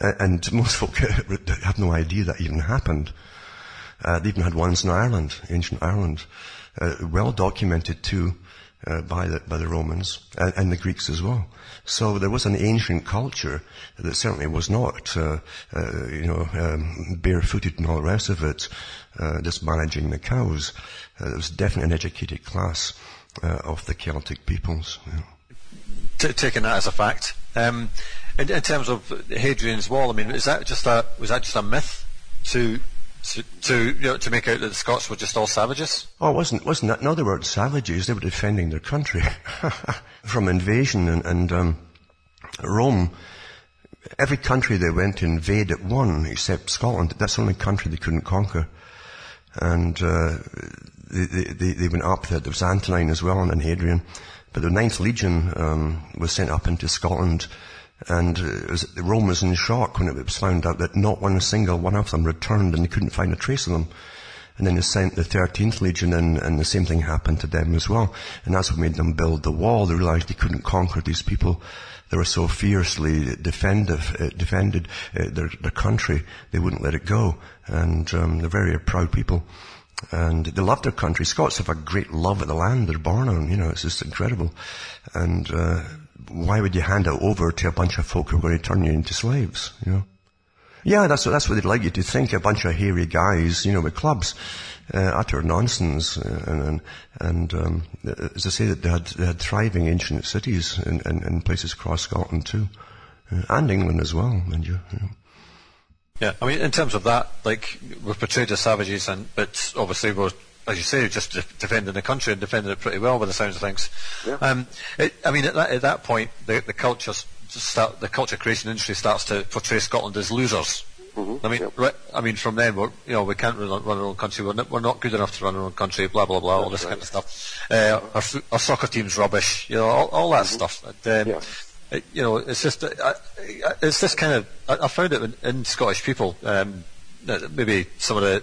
and most folk [LAUGHS] have no idea that even happened. Uh, they even had ones in Ireland, ancient Ireland, uh, well documented too uh, by, the, by the Romans and, and, the Greeks as well. So there was an ancient culture that certainly was not, uh, uh, you know, um, barefooted and all the rest of it, uh, just managing the cows. Uh, there was definitely an educated class uh, of the Celtic peoples. T- taking that as a fact. Um, in, in, terms of Hadrian's Wall, I mean, is that just a was that just a myth to to, to, you know, to make out that the Scots were just all savages? Oh, it wasn't, wasn't that? No, they weren't savages. They were defending their country [LAUGHS] from invasion and, and um, Rome. Every country they went to invade at one, except Scotland. That's the only country they couldn't conquer. And uh, they, they, they, went up there. There was Antonine as well and Hadrian. But the Ninth Legion um, was sent up into Scotland and uh, was, Rome was in shock when it was found out that not one single one of them returned and they couldn't find a trace of them. And then they sent the 13th Legion in and the same thing happened to them as well. And that's what made them build the wall. They realized they couldn't conquer these people. They were so fiercely defensive, uh, defended uh, their, their country, they wouldn't let it go. And um, they're very proud people. And they love their country. Scots have a great love of the land they're born on. You know, it's just incredible. And uh, why would you hand it over to a bunch of folk who are going to turn you into slaves, you know? Yeah, that's, that's what they'd like you to think, a bunch of hairy guys, you know, with clubs. Uh, utter nonsense. Uh, and, and, and um, as I say, that they had, they had thriving ancient cities in, in, in places across Scotland too. Uh, and England as well, mind you. you know. Yeah, I mean, in terms of that, like, we're portrayed as savages, and but obviously we're as you say, just defending the country and defending it pretty well by the sounds of things. Yeah. Um, it, I mean, at that, at that point, the, the culture start, the culture creation industry starts to portray Scotland as losers. Mm-hmm. I mean, yep. right, I mean, from then, we're, you know, we can't run, run our own country. We're not, we're not good enough to run our own country. Blah blah blah. That's all this right. kind of stuff. Uh, our, our, soccer team's rubbish. You know, all, all that mm-hmm. stuff. And, um, yeah. you know, it's just, uh, it's this kind of. I, I found it in, in Scottish people. Um, maybe some of the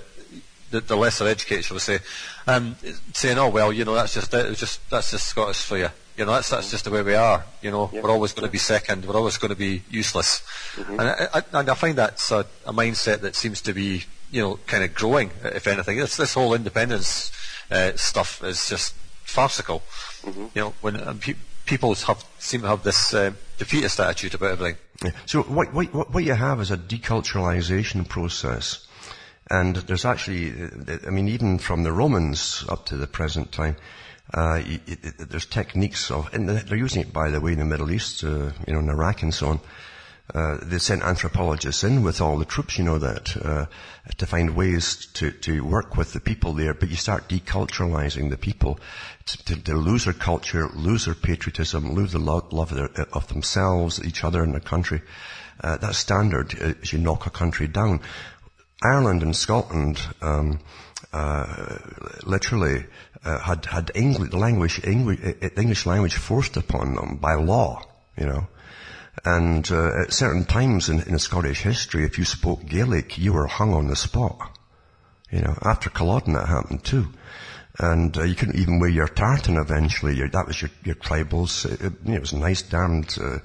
the, the lesser educated, shall we say, um, saying, "Oh well, you know, that's just it. It's just that's just Scottish for you. You know, that's that's just the way we are. You know, we're always going to be second. We're always going to be useless." Mm-hmm. And, I, I, and I find that's a, a, mindset that seems to be, you know, kind of growing. If anything, this this whole independence uh, stuff is just farcical. Mm-hmm. You know, when um, pe- people have seem to have this uh, defeatist attitude about everything. Yeah. So what, what, what you have is a deculturalization process and there's actually, I mean, even from the Romans up to the present time, uh, it, it, there's techniques of, and they're using it, by the way, in the Middle East, uh, you know, in Iraq and so on. Uh, they sent anthropologists in with all the troops, you know, that uh, to find ways to, to work with the people there. But you start deculturalizing the people to, to, to lose their culture, lose their patriotism, lose the love, love of, their, of, themselves, each other, and their country. Uh, that's standard as you knock a country down. Ireland and Scotland um, uh, literally uh, had had English language English, English language forced upon them by law, you know. And uh, at certain times in, in Scottish history, if you spoke Gaelic, you were hung on the spot. You know, after Culloden that happened too. And uh, you couldn't even wear your tartan eventually. Your, that was your, your tribals. It, it, it was a nice damned uh,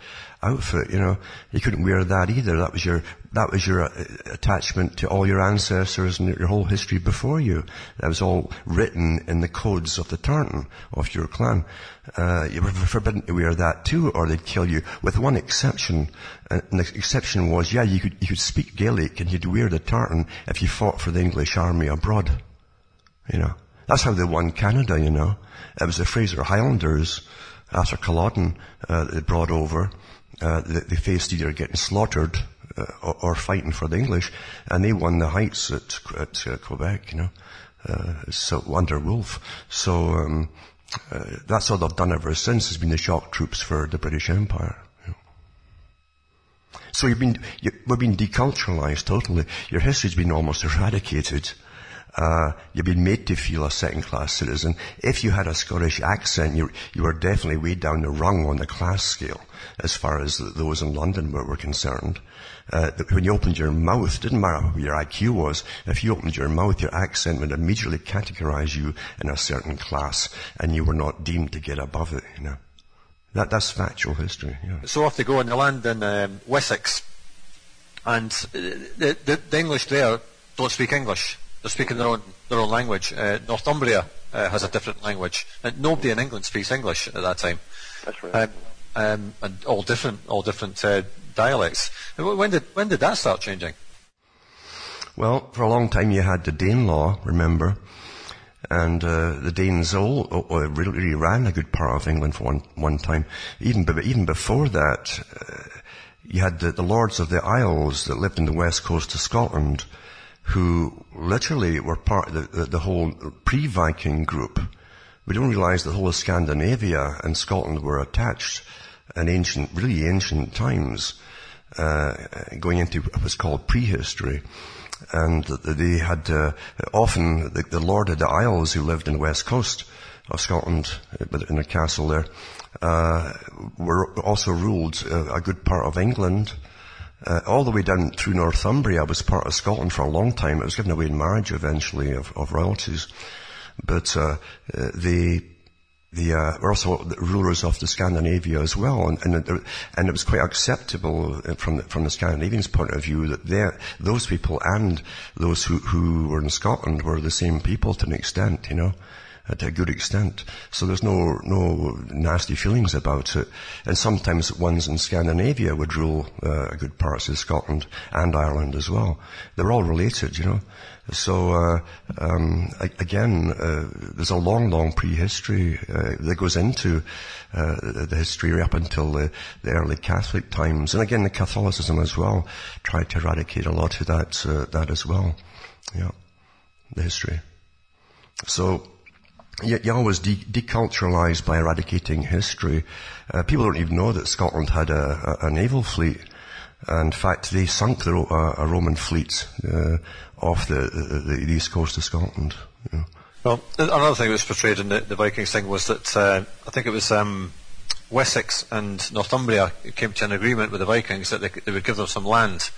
outfit, you know. You couldn't wear that either. That was your, that was your uh, attachment to all your ancestors and your whole history before you. That was all written in the codes of the Tartan of your clan. Uh, you were forbidden to wear that too, or they'd kill you. With one exception, and the exception was, yeah, you could, you could speak Gaelic and you'd wear the tartan if you fought for the English army abroad. You know. That's how they won Canada, you know. It was the Fraser Highlanders after Culloden uh, they brought over. Uh, they, they faced either getting slaughtered uh, or, or, fighting for the English, and they won the heights at, at uh, Quebec, you know. Uh, so under Wolfe. So um, uh, that's all they've done ever since. Has been the shock troops for the British Empire. So you've been, you, we've been deculturalized totally. Your history's been almost eradicated. Uh, you've been made to feel a second-class citizen. If you had a Scottish accent, you, you were definitely way down the rung on the class scale, as far as those in London were, were concerned. Uh, when you opened your mouth, didn't matter what your IQ was, if you opened your mouth, your accent would immediately categorize you in a certain class, and you were not deemed to get above it, you know. That, that's factual history, yeah. So off they go in the land in um, Wessex, and the, the, the English there don't speak English they're speaking their own their own language. Uh, Northumbria uh, has a different language, and nobody in England speaks English at that time. That's right. Um, um, and all different, all different uh, dialects. When did when did that start changing? Well, for a long time you had the Danelaw, remember, and uh, the Danes all, all, really ran a good part of England for one one time. Even even before that, uh, you had the, the lords of the Isles that lived in the west coast of Scotland who literally were part of the, the, the whole pre-Viking group. We don't realize the whole of Scandinavia and Scotland were attached in ancient, really ancient times, uh, going into what was called prehistory. And they had uh, often the, the, Lord of the Isles who lived in the west coast of Scotland uh, in a castle there uh, were also ruled uh, a good part of England uh, all the way down through Northumbria. Was part of Scotland for a long time. It was given away in marriage eventually of, of royalties. But uh, uh the the uh, were also the rulers of the Scandinavia as well, and and, and it was quite acceptable from the, from the Scandinavians' point of view that those people and those who who were in Scotland were the same people to an extent, you know to a good extent. So there's no, no nasty feelings about it. And sometimes ones in Scandinavia would rule uh, good parts of Scotland and Ireland as well. They're all related, you know. So uh, um, again, uh, there's a long, long prehistory uh, that goes into uh, the history up until the, the, early Catholic times, and again, the Catholicism as well tried to eradicate a lot of that uh, that as well. Yeah, the history. So you always de- deculturalize by eradicating history. Uh, people don't even know that Scotland had a, a, a naval fleet. In fact, they sunk the, uh, a Roman fleet uh, off the, the, the, east coast of Scotland. Yeah. Well, another thing that was portrayed in the, the Vikings thing was that uh, I think it was um, Wessex and Northumbria came to an agreement with the Vikings that they, they would give them some land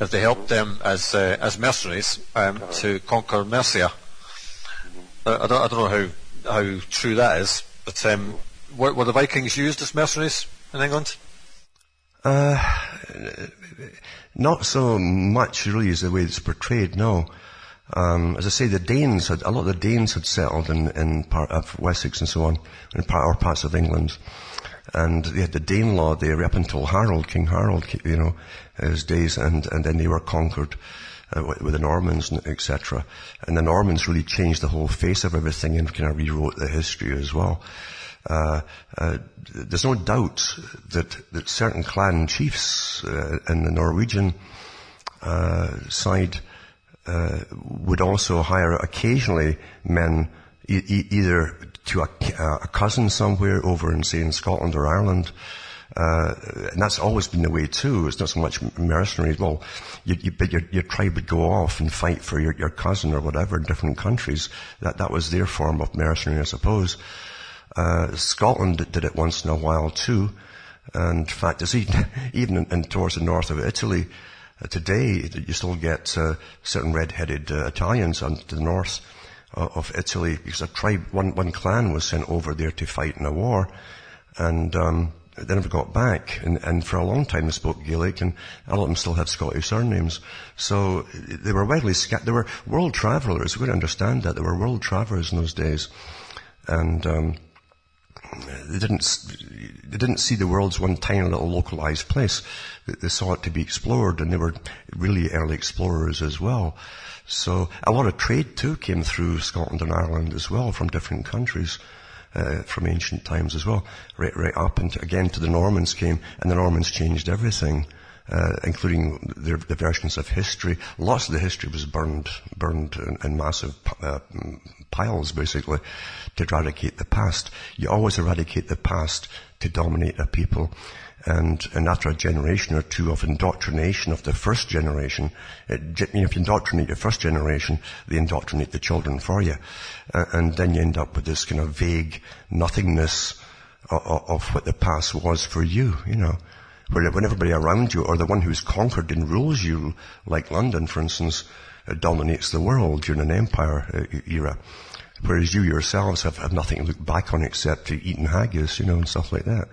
if they helped them as uh, as mercenaries um, to conquer Mercia. Uh, I, don't, I don't know how how true that is. But um, were, were, the Vikings used as mercenaries in England? Uh, not so much really as the way it's portrayed, no. Um, as I say, the Danes had, a lot of the Danes had settled in, in part of Wessex and so on, in part, or parts of England. And they had the Danelaw there up until Harold, King Harold, you know, his days, and, and then they were conquered uh, with the Normans, etc. And the Normans really changed the whole face of everything and kind of rewrote the history as well. Uh, uh, there's no doubt that, that certain clan chiefs uh, in the Norwegian uh, side uh, would also hire occasionally men e- either to a, a, cousin somewhere over in, say, in Scotland or Ireland, uh, and that's always been the way too. It's not so much mercenaries. Well, you, you, your, your tribe would go off and fight for your, your cousin or whatever in different countries. That, that was their form of mercenary, I suppose. Uh, Scotland did it once in a while too. And in fact, it's even, [LAUGHS] even in, in towards the north of Italy, uh, today, you still get uh, certain red-headed uh, Italians on to the north uh, of Italy because a tribe, one, one clan was sent over there to fight in a war. And, um, they never got back, and, and for a long time they spoke Gaelic, and a lot of them still have Scottish surnames. So they were widely scattered. They were world travellers. We got to understand that. They were world travellers in those days. And um, they didn't, they didn't see the world as one tiny little localized place. They saw it to be explored and they were really early explorers as well. So a lot of trade too came through Scotland and Ireland as well from different countries. Uh, from ancient times as well, right, right up and again to the Normans came, and the Normans changed everything uh, including the, the, versions of history. Lots of the history was burned, burned in, in massive uh, piles, basically, to eradicate the past. You always eradicate the past to dominate a people. And, and after a generation or two of indoctrination of the first generation, it, you know, if you indoctrinate the first generation, they indoctrinate the children for you. Uh, and then you end up with this kind of vague nothingness of, of what the past was for you, you know where when everybody around you or the one who's conquered and rules you, like London, for instance, uh, dominates the world during an empire uh, era, whereas you yourselves have, have nothing to look back on except to eating haggis, you know, and stuff like that.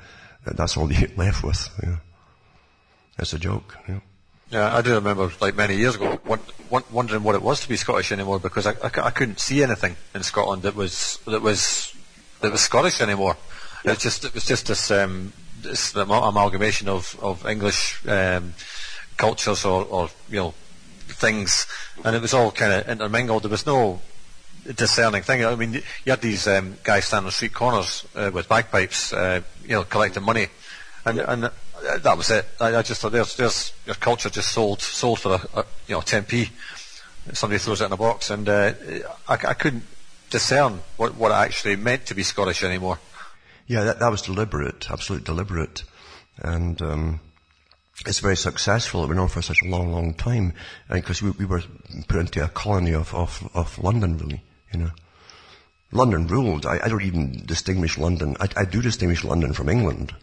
That's all [LAUGHS] you're left with. You know. That's a joke. You know. Yeah, I do remember, like many years ago, wondering what it was to be Scottish anymore because I, I, I couldn't see anything in Scotland that was that was that was Scottish anymore. Yeah. It was just it was just this um, it's the amalgamation of, of English um, cultures or, or, you know, things, and it was all kind of intermingled. There was no discerning thing. I mean, you had these um, guys standing on street corners uh, with bagpipes, uh, you know, collecting money, and, and uh, that was it. I, I, just thought there's, there's your culture just sold sold for a, a you know 10p. Somebody throws it in a box, and uh, I, I couldn't discern what, what it actually meant to be Scottish anymore. Yeah, that, that was deliberate, absolutely deliberate. And, um, it's very successful. It went on for such a long, long time. Because we, we were put into a colony of, of, of London, really, you know. London ruled. I, I don't even distinguish London. I, I, do distinguish London from England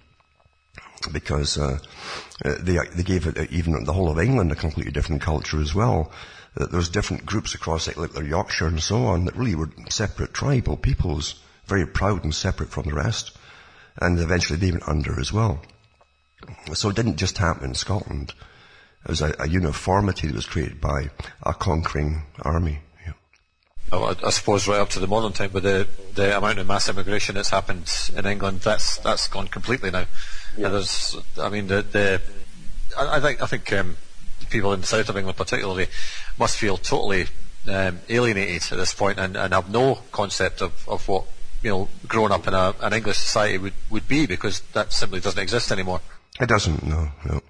because uh, uh they they gave it, uh, even the whole of England a completely different culture as well. Uh, there was different groups across it, like Yorkshire and so on, that really were separate tribal peoples, very proud and separate from the rest and eventually they went under as well. So it didn't just happen in Scotland. It was a, a uniformity that was created by a conquering army. I, I, suppose right up to the modern time, with the the amount of mass immigration that's happened in England, that's that's gone completely now. Yeah. And there's, I mean, the the I, I think I think um, people in the south of England particularly must feel totally um, alienated at this point and, and have no concept of, of what you know, growing up in a, an English society would, would be because that simply doesn't exist anymore. It doesn't, no, no.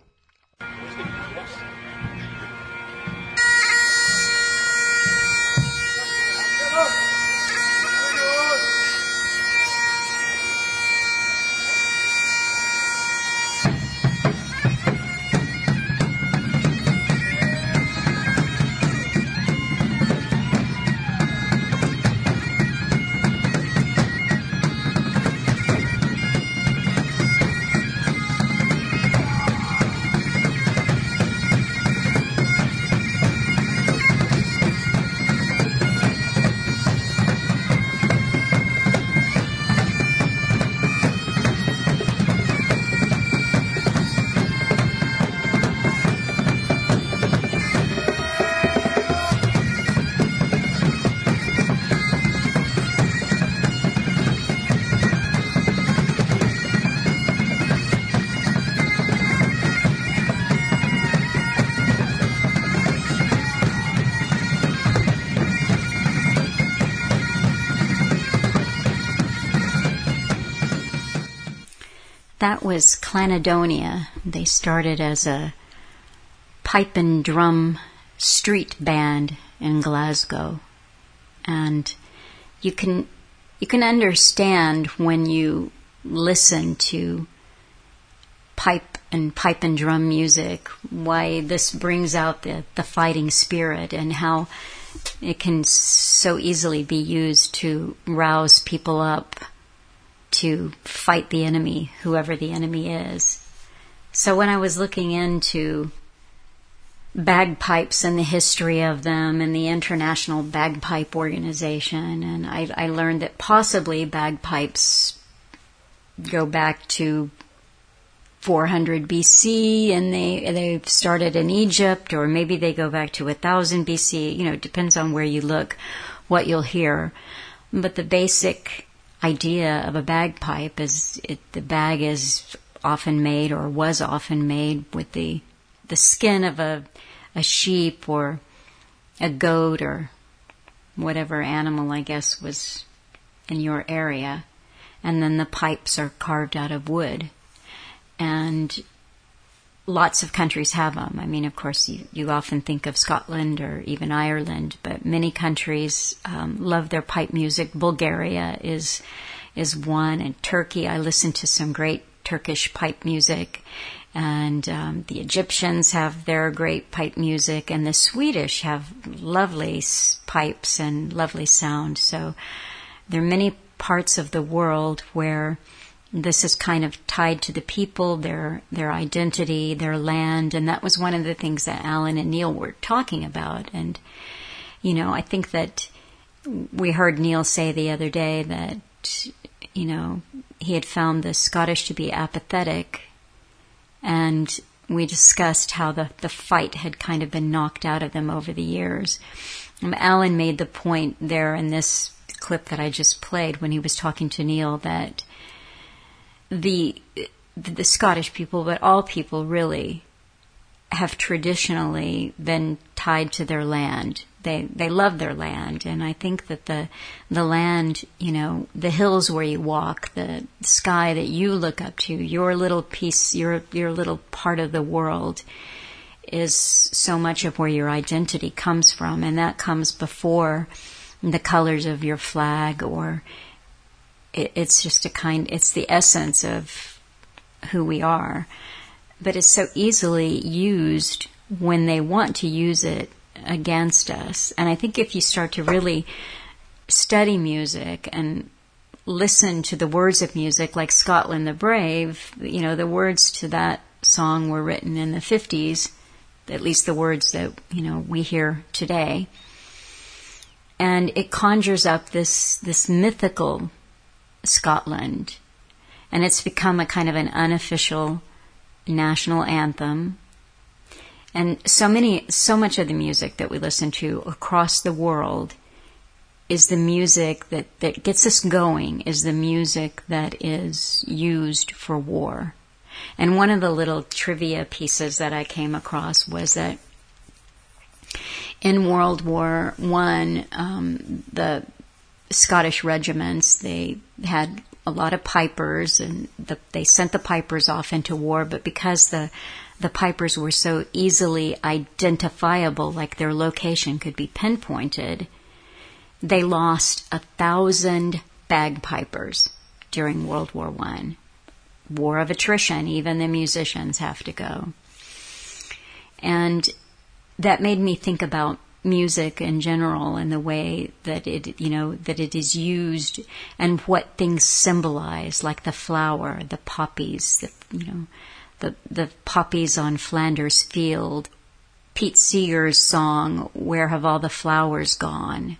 That was Clanadonia. They started as a pipe and drum street band in Glasgow. And you can you can understand when you listen to pipe and pipe and drum music why this brings out the, the fighting spirit and how it can so easily be used to rouse people up to fight the enemy, whoever the enemy is. So when I was looking into bagpipes and the history of them and the International Bagpipe Organization, and I, I learned that possibly bagpipes go back to 400 BC and they they started in Egypt or maybe they go back to 1000 BC you know it depends on where you look what you'll hear but the basic idea of a bagpipe is it, the bag is often made or was often made with the the skin of a a sheep or a goat or whatever animal I guess was in your area. And then the pipes are carved out of wood. And lots of countries have them. I mean, of course, you, you often think of Scotland or even Ireland, but many countries um, love their pipe music. Bulgaria is is one, and Turkey. I listen to some great Turkish pipe music, and um, the Egyptians have their great pipe music, and the Swedish have lovely pipes and lovely sound. So there are many parts of the world where this is kind of tied to the people, their their identity, their land, and that was one of the things that Alan and Neil were talking about. And you know, I think that we heard Neil say the other day that you know he had found the Scottish to be apathetic, and we discussed how the the fight had kind of been knocked out of them over the years. Um, Alan made the point there in this clip that I just played when he was talking to Neil that the the Scottish people, but all people really have traditionally been tied to their land. They they love their land, and I think that the the land, you know, the hills where you walk, the sky that you look up to, your little piece, your your little part of the world, is so much of where your identity comes from, and that comes before the colors of your flag or it, it's just a kind, it's the essence of who we are. But it's so easily used when they want to use it against us. And I think if you start to really study music and listen to the words of music, like Scotland the Brave, you know, the words to that song were written in the 50s, at least the words that, you know, we hear today. And it conjures up this, this mythical Scotland. And it's become a kind of an unofficial national anthem. And so many, so much of the music that we listen to across the world is the music that, that gets us going, is the music that is used for war. And one of the little trivia pieces that I came across was that in World War One, um, the Scottish regiments. They had a lot of pipers, and the, they sent the pipers off into war. But because the the pipers were so easily identifiable, like their location could be pinpointed, they lost a thousand bagpipers during World War One. War of attrition. Even the musicians have to go, and that made me think about music in general and the way that it, you know, that it is used and what things symbolize, like the flower, the poppies, the, you know, the, the poppies on Flanders Field, Pete Seeger's song, Where Have All the Flowers Gone?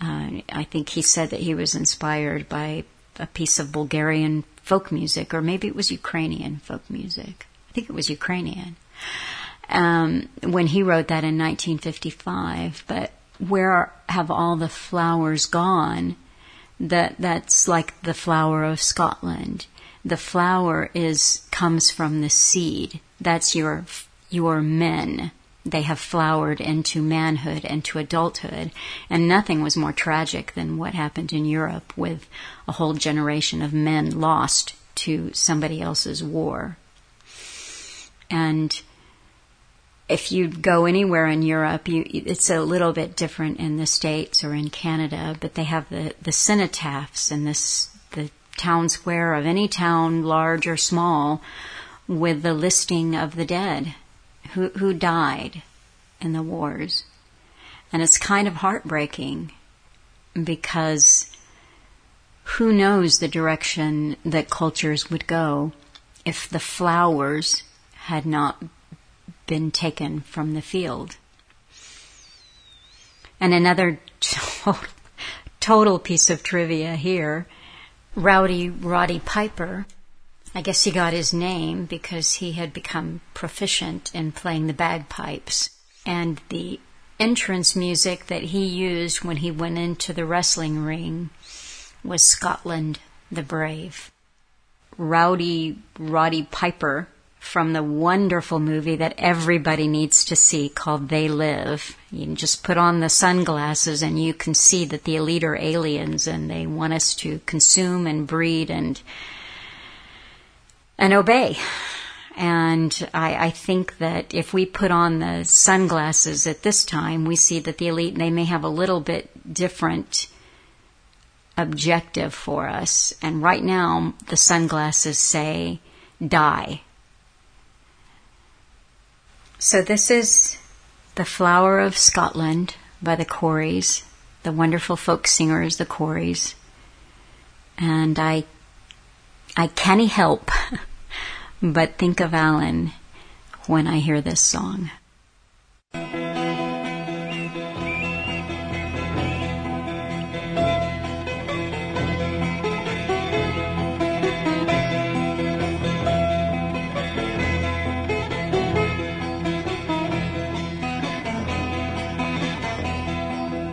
Uh, I think he said that he was inspired by a piece of Bulgarian folk music, or maybe it was Ukrainian folk music. I think it was Ukrainian um, when he wrote that in 1955. But where have all the flowers gone? That that's like the flower of Scotland. The flower is comes from the seed. That's your your men. They have flowered into manhood and to adulthood, and nothing was more tragic than what happened in Europe with a whole generation of men lost to somebody else's war. And if you go anywhere in Europe, you, it's a little bit different in the States or in Canada, but they have the, the cenotaphs and this, the town square of any town, large or small, with the listing of the dead who, who died in the wars. And it's kind of heartbreaking because who knows the direction that cultures would go if the flowers had not been taken from the field. And another [LAUGHS] total piece of trivia here Rowdy Roddy Piper, I guess he got his name because he had become proficient in playing the bagpipes. And the entrance music that he used when he went into the wrestling ring was Scotland the Brave. Rowdy Roddy Piper from the wonderful movie that everybody needs to see called They Live. You can just put on the sunglasses and you can see that the elite are aliens and they want us to consume and breed and and obey. And I, I think that if we put on the sunglasses at this time, we see that the elite, they may have a little bit different objective for us. And right now, the sunglasses say, die. So this is The Flower of Scotland by the Corries, the wonderful folk singers, the Corries. And I, I can't help [LAUGHS] but think of Alan when I hear this song.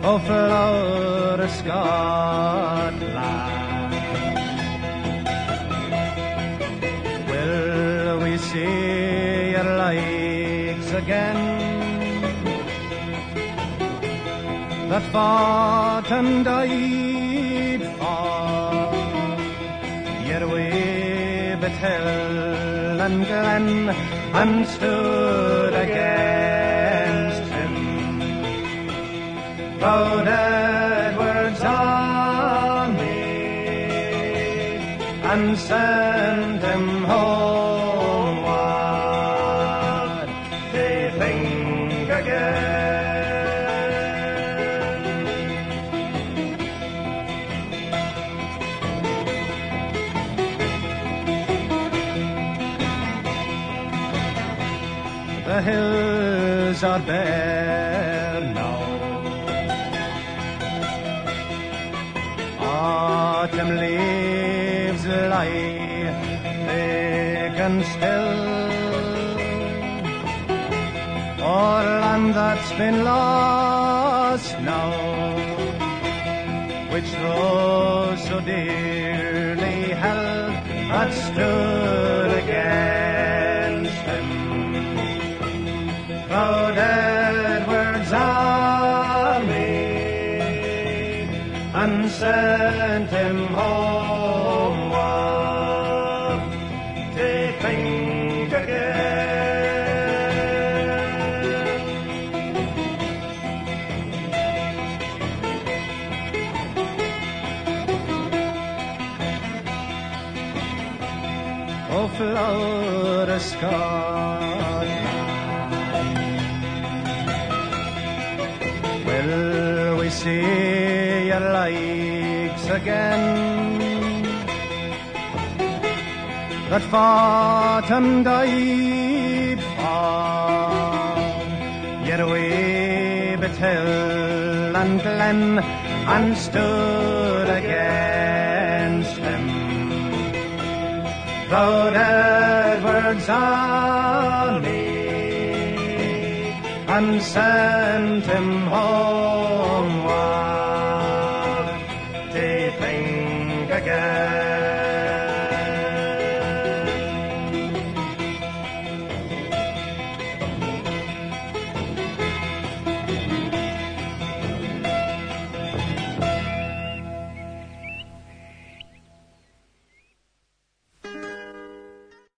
Of Scotland Will we see your legs again. That fought and died for your way but and glen and stood against proud Edward's army and sent him home What do you think again? The hills are bare Autumn leaves lie vacant still. All land that's been lost now, which rose so dearly held, had stood Will we see your likes again? That fought and died for your way but hill and glen and stood against him. Proud Army and sent him home.